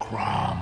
Are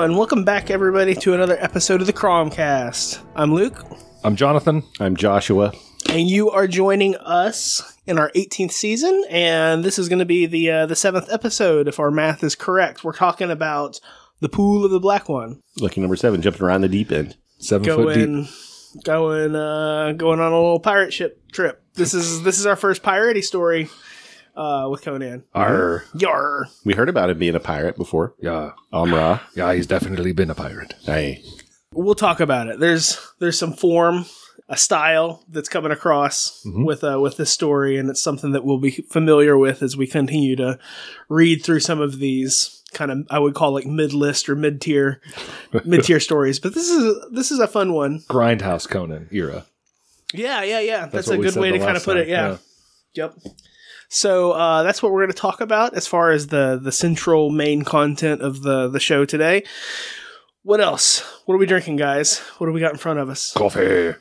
Three, two, one. Welcome back, everybody, to another episode of the Cromcast. I'm Luke, I'm Jonathan. I'm Joshua. and you are joining us in our 18th season, and this is going to be the uh, the seventh episode, if our math is correct. We're talking about the Pool of the Black One, Lucky number seven, jumping around the deep end. Seven foot deep. going, going, uh, going on a little pirate ship trip. This is this is our first piratey story uh, with Conan. Arr. Yar. We heard about him being a pirate before. Yeah. Amra. Yeah, he's definitely been a pirate. Hey. we'll talk about it. There's there's some form, a style that's coming across with uh, with this story, and it's something that we'll be familiar with as we continue to read through some of these kind of I would call like mid list or mid tier mid tier stories. But this is this is a fun one. Grindhouse Conan era. Yeah, yeah, yeah. That's, a good way to kind of last put it. time. Yeah. Yep. So uh, that's what we're going to talk about as far as the the central main content of the the show today. What else? What are we drinking, guys? What do we got in front of us? Coffee.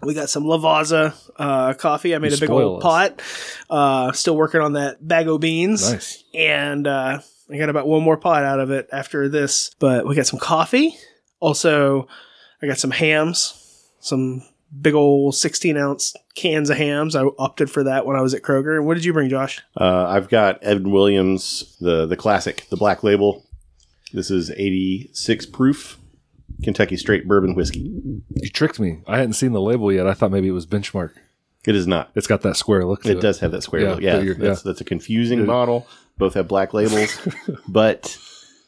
We got some Lavazza uh, coffee. I made You a big old us. pot. Uh, still working on that bag of beans, Nice. and uh, I got about one more pot out of it after this. But we got some coffee. Also, I got some Hamm's, some big old sixteen ounce cans of Hamm's. I opted for that when I was at Kroger. What did you bring, Josh? Uh, I've got Evan Williams, the the classic, the black label. This is 86 proof Kentucky straight bourbon whiskey. You tricked me. I hadn't seen the label yet. I thought maybe it was benchmark. It is not. It's got that square look to it. It does have that square. Yeah, look. Yeah, but you're- that's, that's a confusing Yeah. bottle. Both have black labels, but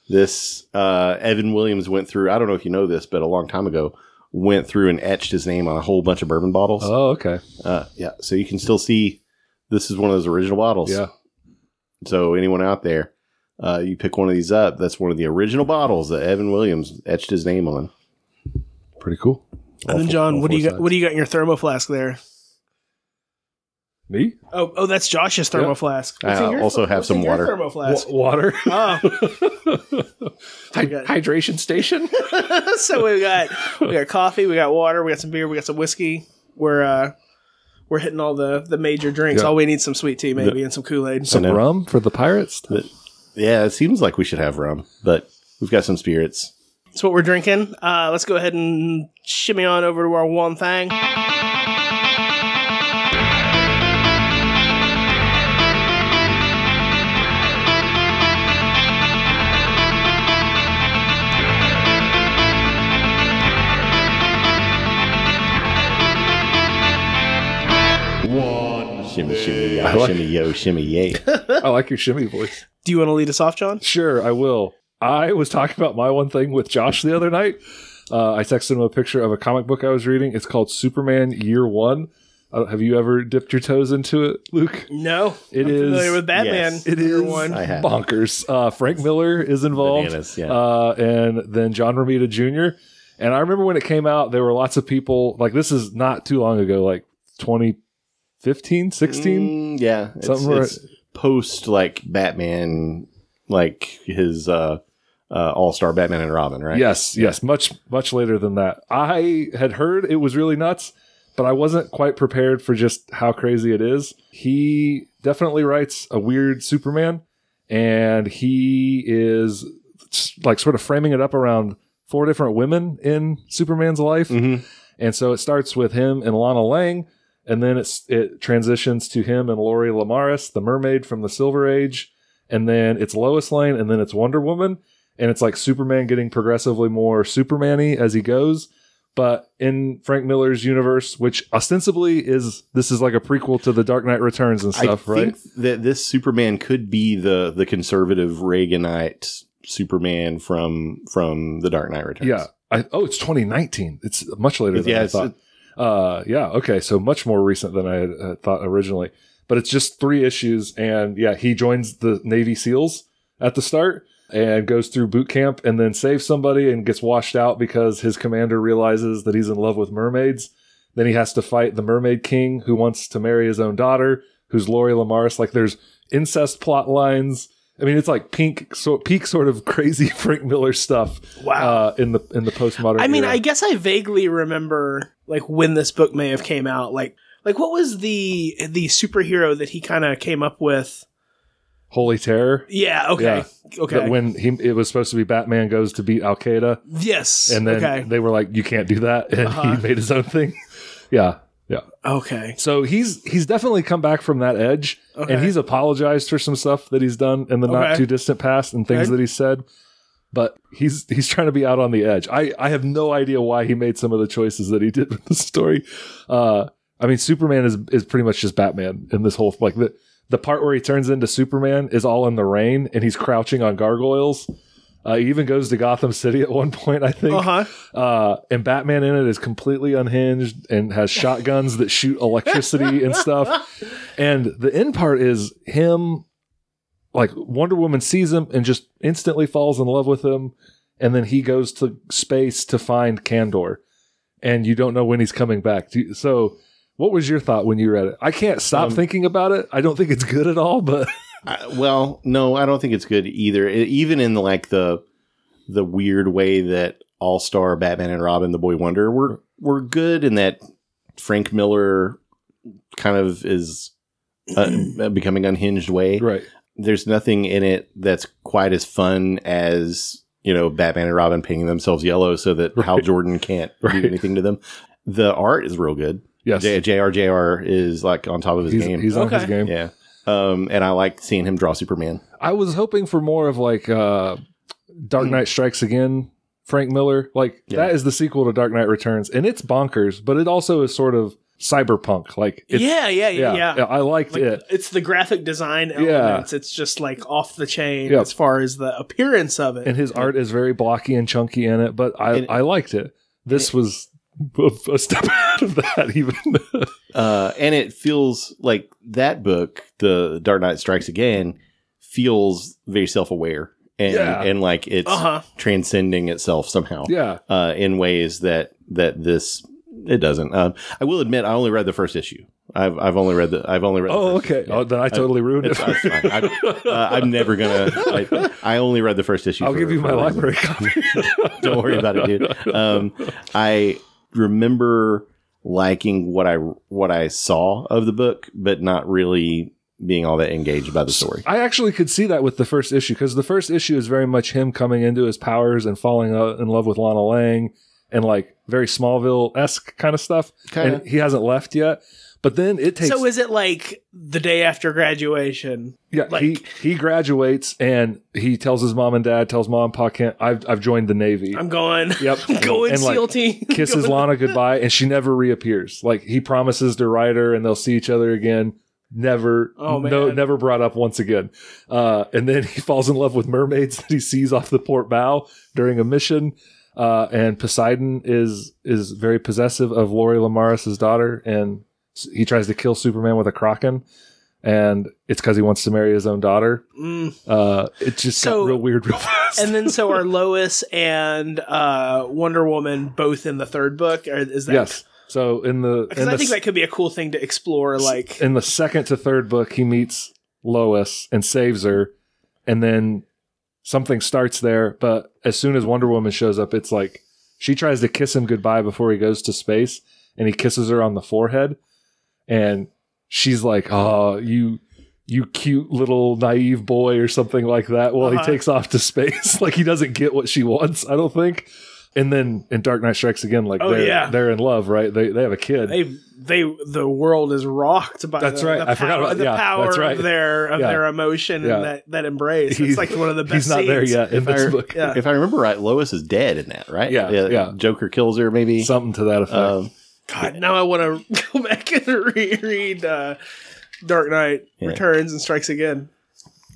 this uh, Evan Williams went through. I don't know if you know this, but a long time ago went through and etched his name on a whole bunch of bourbon bottles. Oh, okay. Uh, yeah, so you can still see this is one of those original bottles. Yeah. So anyone out there, uh, you pick one of these up. That's one of the original bottles that Evan Williams etched his name on. Pretty cool. And then, John, all what do you four got? What do you got in your thermo flask there? Me? Oh, oh, that's Josh's thermo Yeah. flask. I also have some water. Thermo flask. water. Oh, Hy- got- hydration station. so we got we got coffee, we got water, we got some beer, we got some whiskey. We're uh we're hitting all the the major drinks. Yeah. All we need some sweet tea maybe and some Kool Aid. Some rum for the pirates. But, yeah, it seems like we should have rum, but we've got some spirits. That's what we're drinking. Uh, let's go ahead and shimmy on over to our one thing. Yo, like- shimmy, yo, shimmy, yay. I like your shimmy voice. Do you want to lead us off, John? Sure, I will. I was talking about my one thing with Josh the other night. Uh, I texted him a picture of a comic book I was reading. It's called Superman Year One. Uh, have you ever dipped your toes into it, Luke? No, It I'm is- familiar with Batman. yes. It Year one. I have. bonkers. Uh, Frank Miller is involved, Bananas, yeah. uh, and then John Romita Jr. And I remember when it came out, there were lots of people like this is not too long ago, like 2015, 16. Mm, yeah, Something where- it's post like Batman, like his uh, uh, All Star Batman and Robin, right? Yes, yes, much much later than that. I had heard it was really nuts, but I wasn't quite prepared for just how crazy it is. He definitely writes a weird Superman, and he is like sort of framing it up around four different women in Superman's life. Mhm. And so it starts with him and Lana Lang, and then it's it transitions to him and Lori Lemaris, the mermaid from the Silver Age, and then it's Lois Lane, and then it's Wonder Woman, and it's like Superman getting progressively more Superman-y as he goes. But in Frank Miller's universe, which ostensibly is this is like a prequel to the Dark Knight Returns and stuff, I right? think that this Superman could be the the conservative Reaganite Superman from from the Dark Knight Returns. Yeah. I, oh, it's 2019. It's much later than yeah. I thought. Uh, yeah. Okay. So much more recent than I had uh, thought originally. But it's just three issues, and yeah, he joins the Navy SEALs at the start and goes through boot camp, and then saves somebody and gets washed out because his commander realizes that he's in love with mermaids. Then he has to fight the Mermaid King, who wants to marry his own daughter, who's Lori Lemaris. Like there's incest plot lines. I mean, it's like pink, so peak sort of crazy Frank Miller stuff. Wow. Uh, in the in the postmodern. I mean, era. I guess I vaguely remember like when this book may have came out. Like, like what was the the superhero that he kind of came up with? Holy Terror. Yeah. Okay. Okay. That when he it was supposed to be Batman goes to beat Al Qaeda, yes. and then okay. they were like, "You can't do that," and Uh-huh. he made his own thing. yeah, yeah. Okay. So he's he's definitely come back from that edge, Okay. and he's apologized for some stuff that he's done in the not too distant past and things Okay. that he said. But he's he's trying to be out on the edge. I I have no idea why he made some of the choices that he did with the story. Uh, I mean, Superman is is pretty much just Batman in this whole like the the part where he turns into Superman is all in the rain and he's crouching on gargoyles. Uh, he even goes to Gotham City at one point, I think. Uh huh. Uh, and Batman in it is completely unhinged and has shotguns that shoot electricity and stuff. And the end part is him, like Wonder Woman sees him and just instantly falls in love with him. And then he goes to space to find Kandor. And you don't know when he's coming back. Do you- So, what was your thought when you read it? I can't stop Um, thinking about it. I don't think it's good at all, but I, well, no, I don't think it's good either. It- even in like the the weird way that All Star Batman and Robin, the Boy Wonder, were were good in that Frank Miller kind of is uh, becoming unhinged way. right. There's nothing in it that's quite as fun as you know Batman and Robin painting themselves yellow so that Hal Jordan can't Right. do anything to them. The art is real good. Yes. J- JRJR is like on top of his he's, game. he's on his game. yeah. Um, and I like seeing him draw Superman. I was hoping for more of like uh Dark Knight Strikes Again, Frank Miller. Like Yeah. that is the sequel to Dark Knight Returns, and it's bonkers, but it also is sort of cyberpunk. Like it's, Yeah. Yeah. Yeah. Yeah. I liked Like, it. It's the graphic design Yeah. elements. It's just like off the chain Yeah. as far as the appearance of it. And his art is very blocky and chunky in it, but I, And- I liked it. This was a, a step ahead of that, even. Uh, and it feels like that book, The Dark Knight Strikes Again, feels very self aware and Yeah. and like it's uh huh. transcending itself somehow. yeah. Uh, in ways that that this it doesn't. Um, I will admit, I only read the first issue. I've I've only read the I've only read. Oh, the first okay. issue. Oh, then I totally ruined It's, it. it's fine. I, uh, I'm never gonna. I, I only read the first issue. I'll for- give you my library copy. Don't worry about it, dude. Um, I remember liking what I what I saw of the book, but not really being all that engaged by the story. I actually could see that with the first issue because the first issue is very much him coming into his powers and falling in love with Lana Lang and like very Smallville esque kind of stuff. Kinda. And he hasn't left yet. But then it takes So is it like the day after graduation? yeah like- he he graduates and he tells his mom and dad tells mom and pa can't I've I've joined the Navy. I'm going. Yep. going And, like, SEAL team. kisses Lana goodbye and she never reappears. Like he promises to write her and they'll see each other again. Never, Oh, no, never brought up once again. Uh, and then he falls in love with mermaids that he sees off the port bow during a mission. Uh, and Poseidon is is very possessive of Lori Lemaris' daughter, and he tries to kill Superman with a kraken, and it's because he wants to marry his own daughter. Mm. Uh, it just So- got real weird real fast. And then so are Lois and uh, Wonder Woman both in the third book? Or is that yes, so in the Because I the think that could be a cool thing to explore. Like, in the second to third book, he meets Lois and saves her, and then something starts there. But as soon as Wonder Woman shows up, it's like she tries to kiss him goodbye before he goes to space, and he kisses her on the forehead, and she's like, "Oh, you." You cute little naive boy, or something like that. While Uh-huh. he takes off to space, like he doesn't get what she wants. I don't think. And then in Dark Knight Strikes Again, like Oh, they're yeah. they're in love, right? They they have a kid. they they the world is rocked by That's the, right. the I forgot power- about- the yeah, power that's right. of their of Yeah. their emotion Yeah. and that that embrace. He's- It's like one of the best. He's not there yet in If I- book. Yeah. If I remember right, Lois is dead in that, right? Yeah, yeah. Joker kills her, maybe. Something to that effect. Um, God, now I want to go back and reread uh, Dark Knight Yeah. Returns and Strikes Again.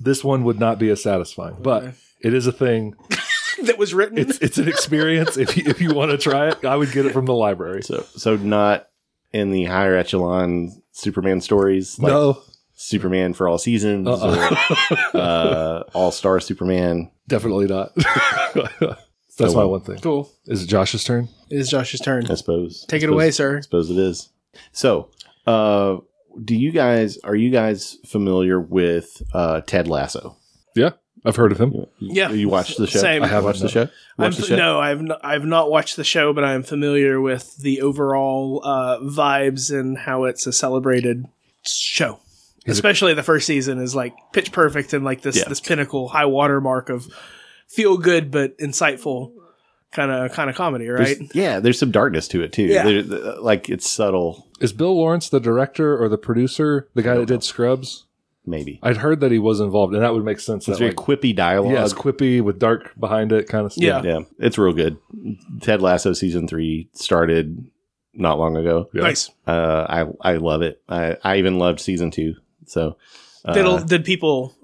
this one would not be as satisfying, but it is a thing. That was written. It's it's an experience. if you if you want to try it, I would get it from the library. so, so not in the higher echelon Superman stories, like no, Superman for all seasons, Uh-uh. or uh, All Star Superman. definitely not. That's my one thing. Cool. Is it Josh's turn? It is Josh's turn. I suppose. Take I it away, sir. I suppose it is. So, uh, do you guys are you guys familiar with uh, Ted Lasso? Yeah, I've heard of him. Yeah. you watched the show. Same. I I have watched the show. I'm Watched the show. no, I've not, I've not watched the show, but I'm familiar with the overall uh, vibes and how it's a celebrated show. Is it- Especially the first season is like pitch perfect and like this Yeah. this pinnacle high water mark of feel good but insightful kind of kind of comedy, There's- right? yeah, there's some darkness to it too. Yeah. There- like it's subtle, Is Bill Lawrence the director or the producer? The guy that did Scrubs? maybe. I'd heard that he was involved, and that would make sense. It's that very like, quippy dialogue. yeah, it's quippy with dark behind it, kind of stuff. Yeah. yeah, it's real good. Ted Lasso season three started not long ago. Yeah. Nice. Uh, I I love it. I I even loved season two. So uh, Did did people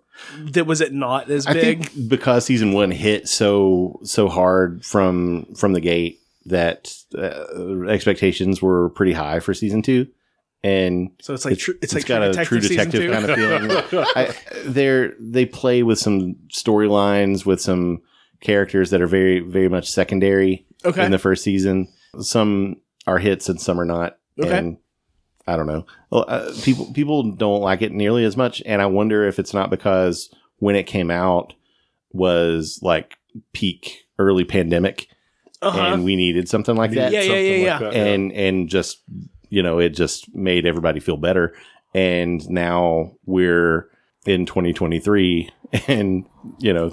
did was it not as I big? think because season one hit so so hard from from the gate that uh, expectations were pretty high for season two, and so it's like tru- it's, like got a true detective kind of feeling. I, they're they play with some storylines with some characters that are very very much secondary Okay. in the first season. Some are hits and some are not. Okay. And I don't know. Well, uh, people people don't like it nearly as much, and I wonder if it's not because when it came out was like peak early pandemic, uh-huh. and we needed something like that Yeah, yeah, yeah, like yeah. that, and and just you know it just made everybody feel better and now we're in 2023 and you know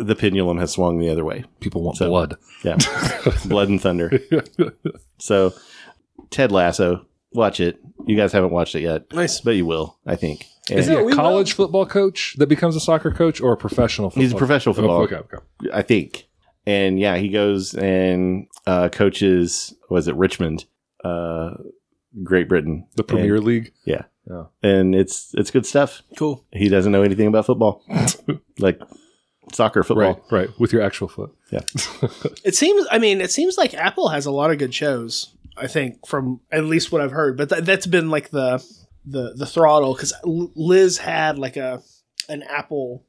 the pendulum has swung the other way People want So- blood. yeah blood and thunder so ted lasso watch it you guys haven't watched it yet Nice. but you will i think Is And he a will. college football coach that becomes a soccer coach or a professional football he's a professional coach? football okay, okay. i think and yeah he goes and uh coaches was it richmond uh great britain The Premier League. Yeah. Yeah. And it's it's good stuff Cool. he doesn't know anything about football, like soccer football. Right, right. With your actual foot. Yeah. It seems. I mean, it seems like Apple has a lot of good shows. I think from at least what I've heard, but th- that's been like the the the throttle because Liz had like a an Apple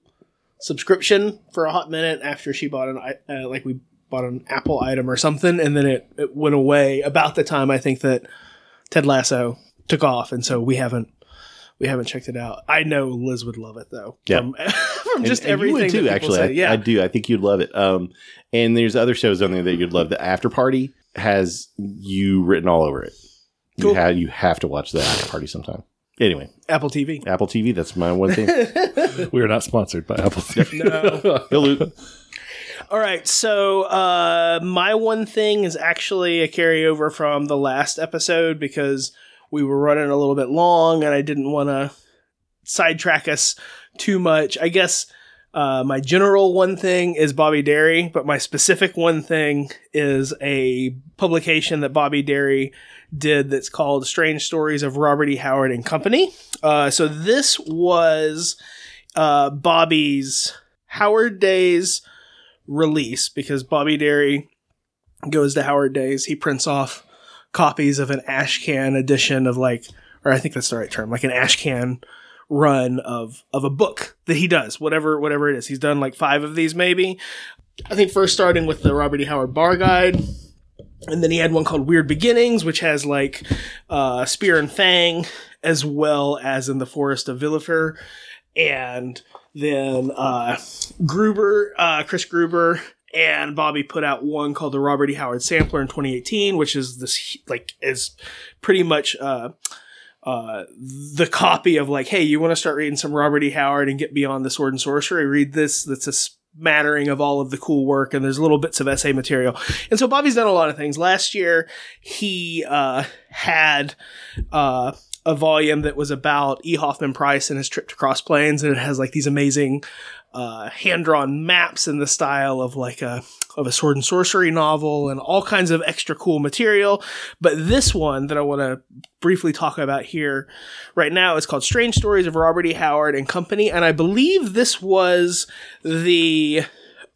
subscription for a hot minute after she bought an uh, like we bought an Apple item or something, and then it, it went away about the time I think that Ted Lasso took off, and so we haven't. We haven't checked it out. I know Liz would love it though. Yeah. from, from just And- everything would too. Actually. I, yeah, I do. I think you'd love it. Um, and there's other shows on there that you'd love. The After Party has you written all over it. Cool. You have you have to watch the After Party sometime. Anyway, Apple TV. Apple TV. That's my one thing. We are not sponsored by Apple TV. No. Bill Luke. All right, so uh, my one thing is actually a carryover from the last episode because we were running a little bit long and I didn't want to sidetrack us too much. I guess uh, my general one thing is Bobby Derie, but my specific one thing is a publication that Bobby Derie did that's called Strange Stories of Robert E. Howard and Company. Uh, so this was uh, Bobby's Howard Days release because Bobby Derie goes to Howard Days. He prints off copies of an ashcan edition of like, or I think that's the right term, like an ash can run of of a book that he does, whatever whatever it is. He's done like five of these maybe. I think first starting with the Robert E. Howard Bar Guide. And then he had one called Weird Beginnings, which has like uh, Spear and Fang, as well as in the Forest of Villefère. And then uh, Gruber, uh, Chris Gruber, and Bobby put out one called the Robert E. Howard Sampler in 2018, which is this like is pretty much uh, uh, the copy of like, hey, you want to start reading some Robert E. Howard and get beyond the sword and sorcery? Read this. That's a smattering of all of the cool work, and there's little bits of essay material. And so Bobby's done a lot of things. Last year, he uh, had. Uh, a volume that was about E. Hoffman Price and his trip to Cross Plains, and it has like these amazing uh, hand drawn maps in the style of like a of a sword and sorcery novel, and all kinds of extra cool material. But this one that I want to briefly talk about here right now is called Strange Stories of Robert E. Howard and Company, and I believe this was the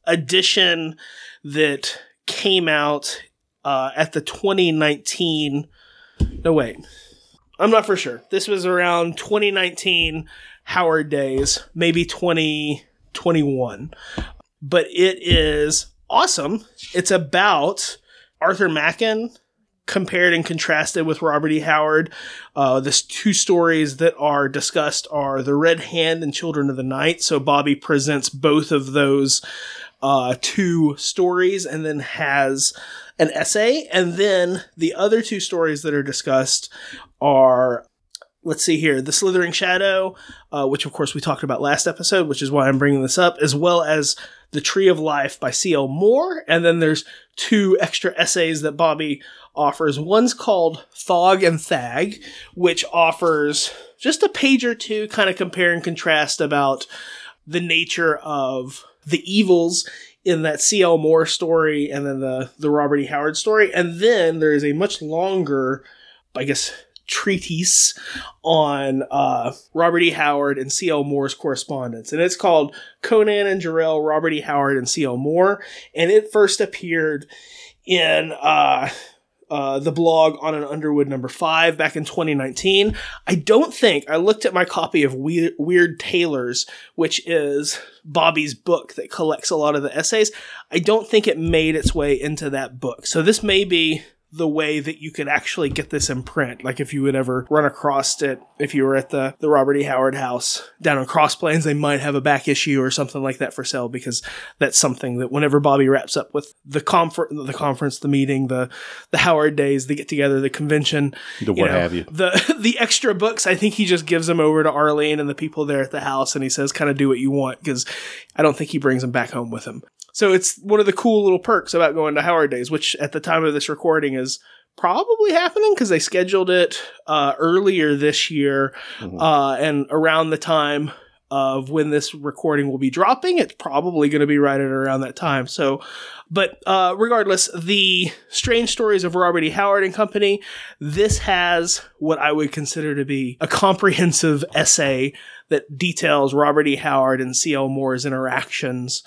edition that came out uh, at the 2019 No, wait. I'm not for sure. This was around 2019 Howard days, maybe 2021. But it is awesome. It's about Arthur Machen compared and contrasted with Robert E. Howard. Uh, the two stories that are discussed are The Red Hand and Children of the Night. So Bobby presents both of those uh, two stories and then has an essay. And then the other two stories that are discussed are let's see here the slithering shadow uh, which of course we talked about last episode which is why i'm bringing this up as well as the tree of life by cl moore and then there's two extra essays that bobby offers one's called thog and thag which offers just a page or two kind of compare and contrast about the nature of the evils in that C.L. Moore story and then the, the Robert E. Howard story. And then there is a much longer, I guess, treatise on uh, Robert E. Howard and C.L. Moore's correspondence. And it's called Conan and Jirel, Robert E. Howard and C.L. Moore. And it first appeared in uh, uh, the blog on an Underwood number five back in 2019. I don't think I looked at my copy of Weird, Weird Talers, which is Bobby's book that collects a lot of the essays. I don't think it made its way into that book. So this may be the way that you could actually get this in print. Like if you would ever run across it, if you were at the, the Robert E. Howard house down on Cross Plains, they might have a back issue or something like that for sale because that's something that whenever Bobby wraps up with the conference, the conference, the meeting, the, the Howard days, the get together, the convention, The what have you. the, the extra books, I think he just gives them over to Arlene and the people there at the house and he says, kind of do what you want because I don't think he brings them back home with him. So it's one of the cool little perks about going to Howard Days, which at the time of this recording is probably happening because they scheduled it uh, earlier this year, uh, and around the time of when this recording will be dropping, it's probably going to be right at around that time. So, but uh, regardless, the strange stories of Robert E. Howard and Company. This has what I would consider to be a comprehensive essay that details Robert E. Howard and C.L. Moore's interactions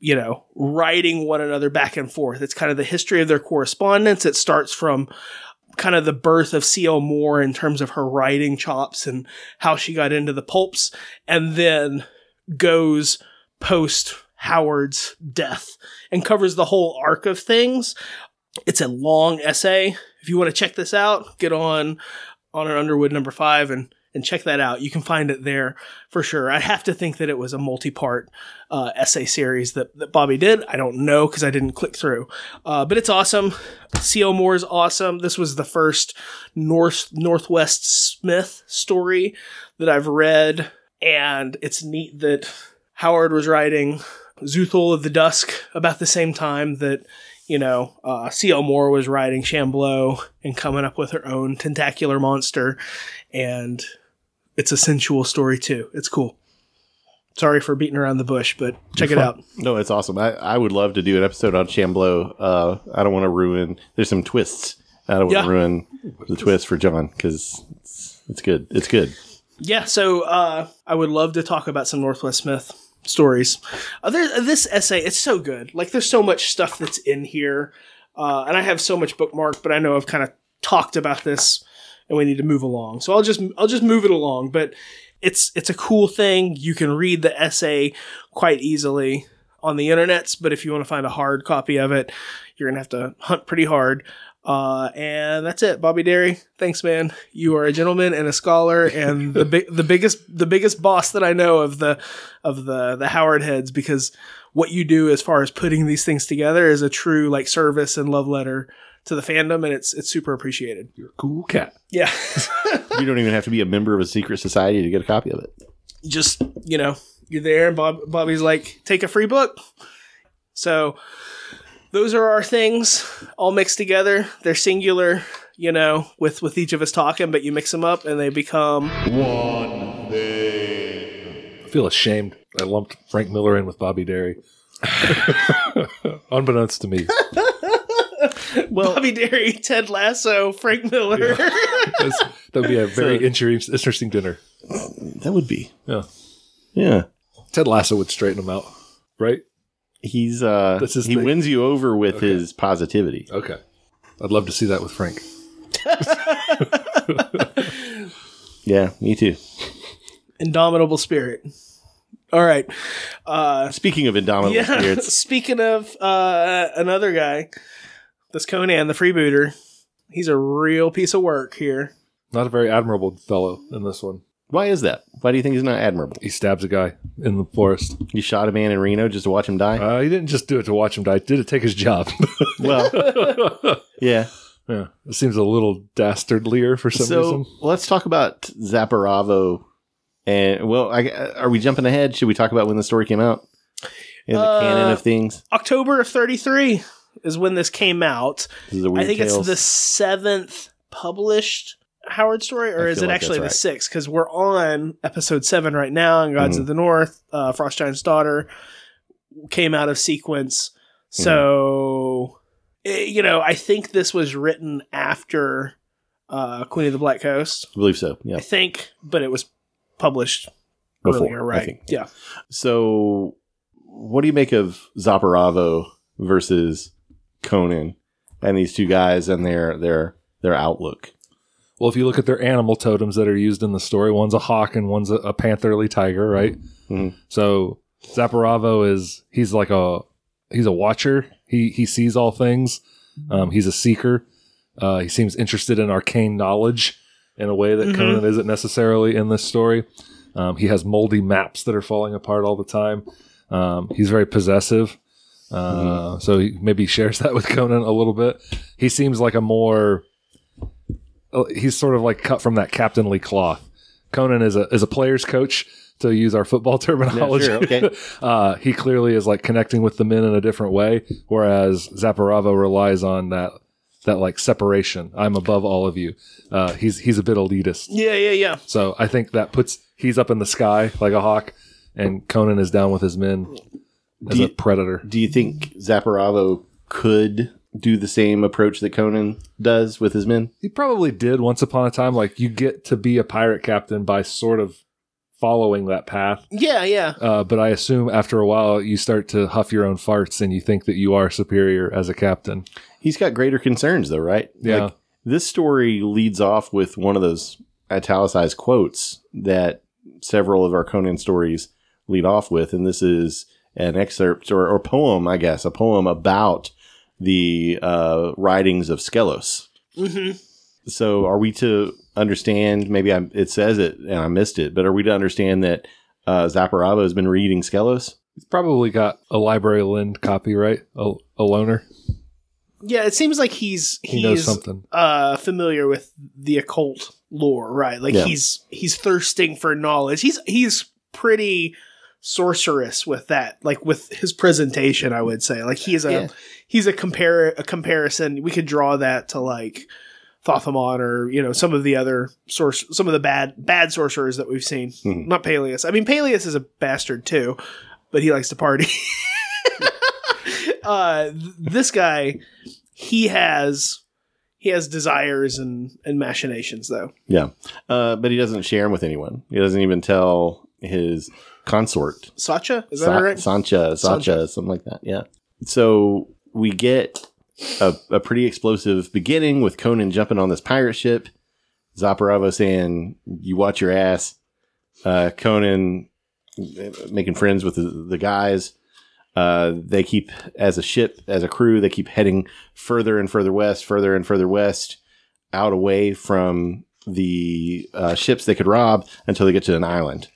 you know, writing one another back and forth. It's kind of the history of their correspondence. It starts from kind of the birth of C.L. Moore in terms of her writing chops and how she got into the pulps, and then goes post Howard's death and covers the whole arc of things. It's a long essay. If you want to check this out, get on on an Underwood number five and and check that out. You can find it there for sure. I have to think that it was a multi-part uh, essay series that, that Bobby did. I don't know because I didn't click through, uh, but it's awesome. C.L. Moore is awesome. This was the first North Northwest Smith story that I've read, and it's neat that Howard was writing Xuthal of the Dusk about the same time that you know, uh, C.L. Moore was writing Shambleau and coming up with her own tentacular monster, and it's a sensual story too. It's cool. Sorry for beating around the bush, but check it out. No, it's awesome. I, I would love to do an episode on Shambleau. Uh, I don't want to ruin. There's some twists. I don't want Yeah. to ruin the twist for John because it's, it's good. It's good. Yeah, so uh, I would love to talk about some Northwest Smith stories. Uh, there, this essay, it's so good. Like, there's so much stuff that's in here, uh, and I have so much bookmarked, but I know I've kind of talked about this, and we need to move along. So I'll just I'll just move it along. But it's it's a cool thing. You can read the essay quite easily on the internets, but if you want to find a hard copy of it, you're gonna have to hunt pretty hard. Uh, and that's it, Bobby Derie. Thanks, man. You are a gentleman and a scholar, and the big, the biggest, the biggest boss that I know of the, of the the Howard heads. Because what you do as far as putting these things together is a true like service and love letter to the fandom, and it's it's super appreciated. You're a cool cat. Yeah, You don't even have to be a member of a secret society to get a copy of it. just you know, you're there, and Bob Bobby's like, take a free book. So those are our things all mixed together. They're singular, you know, with with each of us talking, but you mix them up and they become one thing. I feel ashamed. I lumped Frank Miller in with Bobby Derie. Unbeknownst to me. Bobby Derie, Ted Lasso, Frank Miller. That's- that would be a very interesting, interesting dinner. That would be. Yeah. Yeah. Ted Lasso would straighten him out, right? He's uh This is he the- wins you over with his positivity. Okay. I'd love to see that with Frank. Yeah, me too. Indomitable spirit. All right. Uh, Speaking of indomitable yeah. spirits, Speaking of uh, another guy, this Conan, the freebooter, he's a real piece of work here. Not a very admirable fellow in this one. why is that? Why do you think he's not admirable? He stabs a guy in the forest. You shot a man in Reno just to watch him die? Uh, he didn't just do it to watch him die. Did it take his job? well, yeah. yeah, it seems a little dastardlier for some so reason. let's talk about Zaporavo. And well, I, are we jumping ahead? Should we talk about when the story came out in the Uh, canon of things? October of 33 is when this came out. This is a weird I think tales. it's the seventh published Howard story, or I is it like actually the that's sixth? Because we're on episode seven right now, and Gods Mhm. of the North, uh, Frost Giant's Daughter came out of sequence. Mm-hmm. So, eh, you know, I think this was written after uh, Queen of the Black Coast. I believe so. Yeah, I think, but it was published Before, earlier, I right? think. Yeah. So, what do you make of Zaporavo versus Conan and these two guys and their their their outlook? Well, if you look at their animal totems that are used in the story, one's a hawk and one's a, a pantherly tiger, right? Mhm. So Zaporavo is he's like a he's a watcher. He he sees all things. Um, he's a seeker. Uh, he seems interested in arcane knowledge in a way that Mhm. Conan isn't necessarily in this story. Um, he has moldy maps that are falling apart all the time. Um, he's very possessive. Uh, So he maybe shares that with Conan a little bit. He seems like a more uh, he's sort of like cut from that captainly cloth. Conan is a is a player's coach to use our football terminology. sure, okay. uh, he clearly is like connecting with the men in a different way, whereas Zaporavo relies on that that like separation. I'm above all of you. Uh, he's he's a bit elitist. Yeah, yeah, yeah. So I think that puts he's up in the sky like a hawk, and Conan is down with his men as Do a you- predator. Do you think Zaporavo could do the same approach that Conan does with his men? He probably did once upon a time. Like you get to be a pirate captain by sort of following that path. Yeah, yeah. Uh, but I assume after a while you start to huff your own farts and you think that you are superior as a captain. He's got greater concerns, though, right? Yeah. Like, this story leads off with one of those italicized quotes that several of our Conan stories lead off with, and this is an excerpt or, or poem, I guess, a poem about the uh, writings of Skelos. hmm So, are we to understand? Maybe I, it says it and I missed it, but are we to understand that uh, Zaporavo has been reading Skelos? He's probably got a library lend copy, right? A, a loaner. Yeah, it seems like he's He knows he's something. uh familiar with the occult lore, right? Like Yeah. he's he's thirsting for knowledge. He's he's pretty sorcerous with that. Like with his presentation, I would say. Like he's a Yeah. he's a compare a comparison. We could draw that to like Thoth-Amon or you know some of the other source some of the bad bad sorcerers that we've seen. Mhm. Not Pelias. I mean Pelias is a bastard too, but he likes to party. uh th- this guy he has he has desires and and machinations though. Yeah, uh, but he doesn't share them with anyone. He doesn't even tell his consort Sacha, is that Sa- right? Sancha, Sacha, Sancha. something like that. Yeah. So we get a, a pretty explosive beginning with Conan jumping on this pirate ship. Zapparavo saying, "You watch your ass." Uh, Conan uh, making friends with the, the guys. Uh, they keep as a ship, as a crew, they keep heading further and further west, further and further west, out away from the uh, ships they could rob until they get to an island.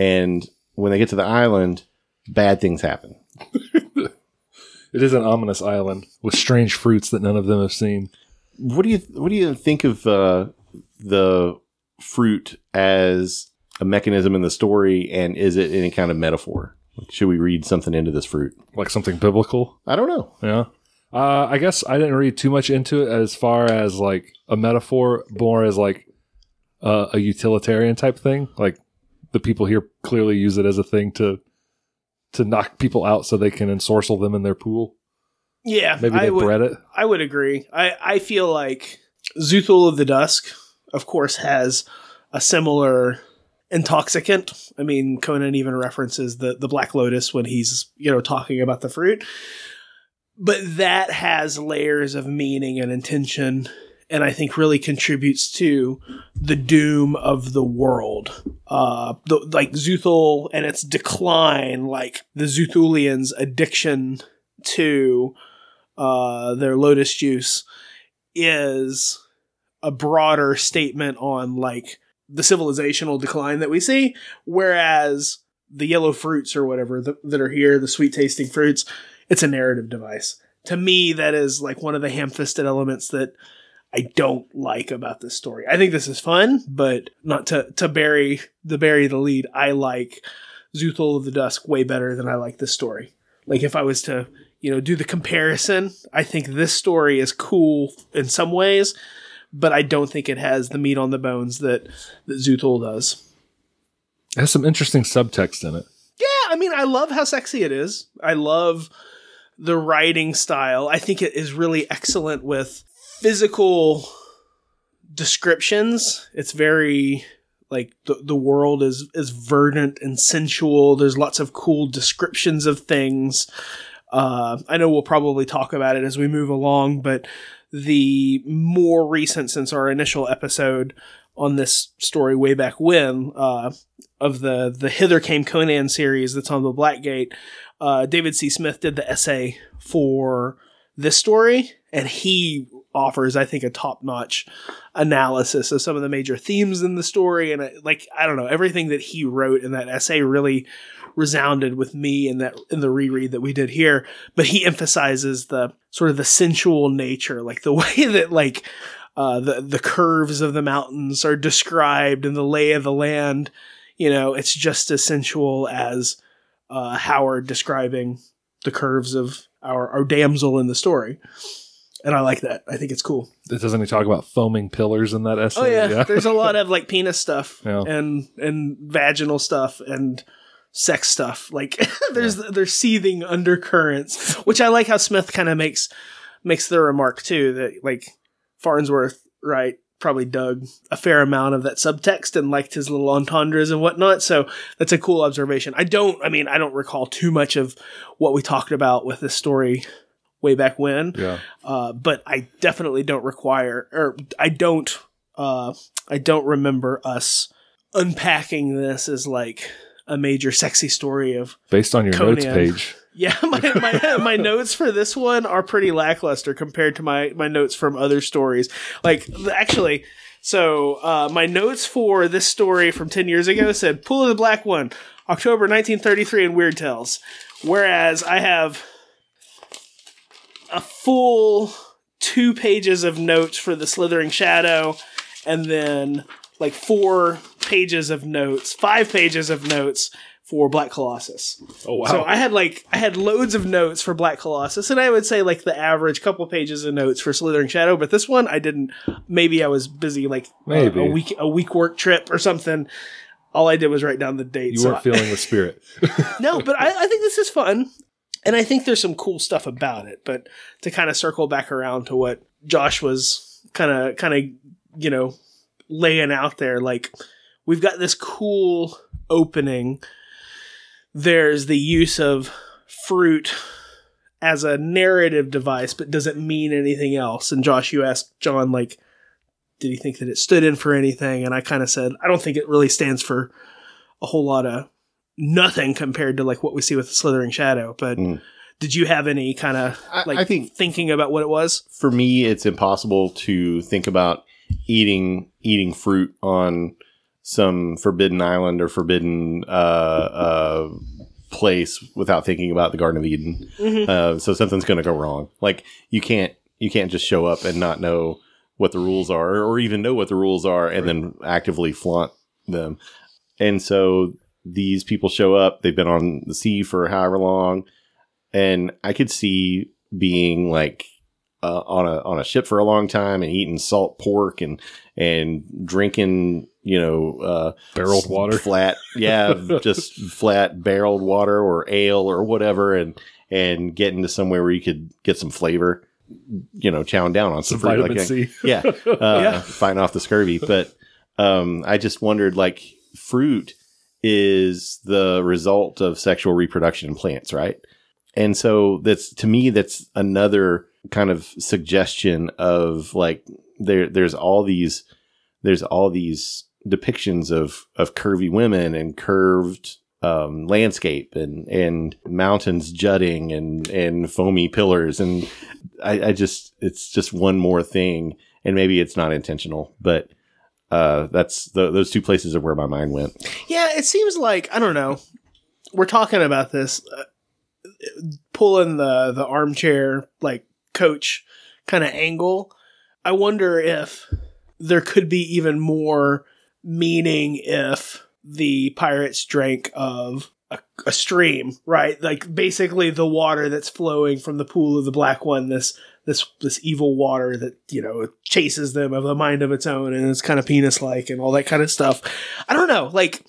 And when they get to the island, bad things happen. It is an ominous island with strange fruits that none of them have seen. What do you What do you think of uh, the fruit as a mechanism in the story, and is it any kind of metaphor? Should we read something into this fruit? Like something biblical. I don't know. Yeah. Uh, I guess I didn't read too much into it as far as like a metaphor, more as like uh, a utilitarian type thing. Like the people here clearly use it as a thing to to knock people out so they can ensorcel them in their pool. Yeah, Maybe I they would, bred it. I would agree. I, I feel like Xuthal of the Dusk, of course, has a similar intoxicant. I mean, Conan even references the, the Black Lotus when he's, you know, talking about the fruit. But that has layers of meaning and intention and I think really contributes to the doom of the world. Uh, the, like Xuthal and its decline, like the Xuthalians' addiction to uh, their lotus juice, is a broader statement on like the civilizational decline that we see, whereas the yellow fruits or whatever that, are here, the sweet tasting fruits, it's a narrative device. To me, that is like one of the ham fisted elements that I don't like about this story. I think this is fun, but not to, to bury the bury the lead. I like Xuthal of the Dusk way better than I like this story. Like if I was to, you know, do the comparison, I think this story is cool in some ways, but I don't think it has the meat on the bones that, that Xuthal does. It has some interesting subtext in it. Yeah, I mean, I love how sexy it is. I love the writing style. I think it is really excellent with physical descriptions. It's very like the, the world is is verdant and sensual. There's lots of cool descriptions of things. Uh, I know we'll probably talk about it as we move along, but the more recent since our initial episode on this story way back when uh, of the the Hither Came Conan series that's on the Blackgate, uh, David C. Smith did the essay for this story, and he offers, I think, a top notch analysis of some of the major themes in the story. And like, I don't know, everything that he wrote in that essay really resounded with me in that in the reread that we did here. But he emphasizes the sort of the sensual nature, like the way that like uh, the the curves of the mountains are described and the lay of the land. You know, it's just as sensual as uh, Howard describing the curves of our our damsel in the story and I like that. I think it's cool. Doesn't he talk about foaming pillars in that essay? Oh yeah, yeah. there's a lot of like penis stuff Yeah. and and vaginal stuff and sex stuff. Like there's there's seething undercurrents, which I like how Smith kind of makes makes the remark too that like Farnsworth Wright probably dug a fair amount of that subtext and liked his little entendres and whatnot. So that's a cool observation. I don't, I mean, I don't recall too much of what we talked about with this story way back when. Yeah. Uh, but I definitely don't require, or I don't, uh, I don't remember us unpacking this as like a major sexy story of. Based on your notes page. Yeah, my, my, my notes for this one are pretty lackluster compared to my, my notes from other stories. Like, actually, so uh, my notes for this story from 10 years ago said Pool of the Black One, October 1933 in Weird Tales. Whereas I have a full two pages of notes for the Slithering Shadow, and then like four pages of notes, five pages of notes for Black Colossus. Oh wow. So I had like I had loads of notes for Black Colossus, and I would say like the average couple pages of notes for Slithering Shadow. But this one I didn't. Maybe I was busy, like uh, Maybe. a week a week work trip or something. All I did was write down the date. you so weren't feeling the spirit. no, but I, I think this is fun. And I think there's some cool stuff about it. But to kind of circle back around to what Josh was kind of, kind of, you know, laying out there, like we've got this cool opening. There's the use of fruit as a narrative device, but does it mean anything else? And Josh, you asked John, like, did he think that it stood in for anything? And I kind of said, I don't think it really stands for a whole lot of nothing compared to like what we see with the Slithering Shadow. But Mm. did you have any kind of like I think- thinking about what it was? for me, it's impossible to think about eating eating fruit on some forbidden island or forbidden uh, uh, place without thinking about the Garden of Eden. Uh, so something's going to go wrong. Like you can't you can't just show up and not know what the rules are, or even know what the rules are, and then actively flaunt them. And so these people show up. They've been on the sea for however long, and I could see being like uh, on a on a ship for a long time and eating salt pork and and drinking you know uh, Barreled water. flat yeah just flat barreled water or ale or whatever and and getting to somewhere where you could get some flavor you know chowing down on some, Some fruit vitamin like C. yeah, uh, Yeah. fighting off the scurvy. But um, I just wondered, like, fruit is the result of sexual reproduction in plants, right? And so that's to me, that's another kind of suggestion of like there there's all these there's all these depictions of of curvy women and curved um, landscape and and mountains jutting and and foamy pillars and I, I just it's just one more thing and maybe it's not intentional but uh, that's the, those two places are where my mind went. Yeah, it seems like I don't know. We're talking about this, uh, pulling the the armchair like coach kind of angle. I wonder if there could be even more meaning if the pirates drank of a, a stream, right? Like basically the water that's flowing from the pool of the black one. This this this evil water that you know chases them of a mind of its own and it's kind of penis like and all that kind of stuff. I don't know, like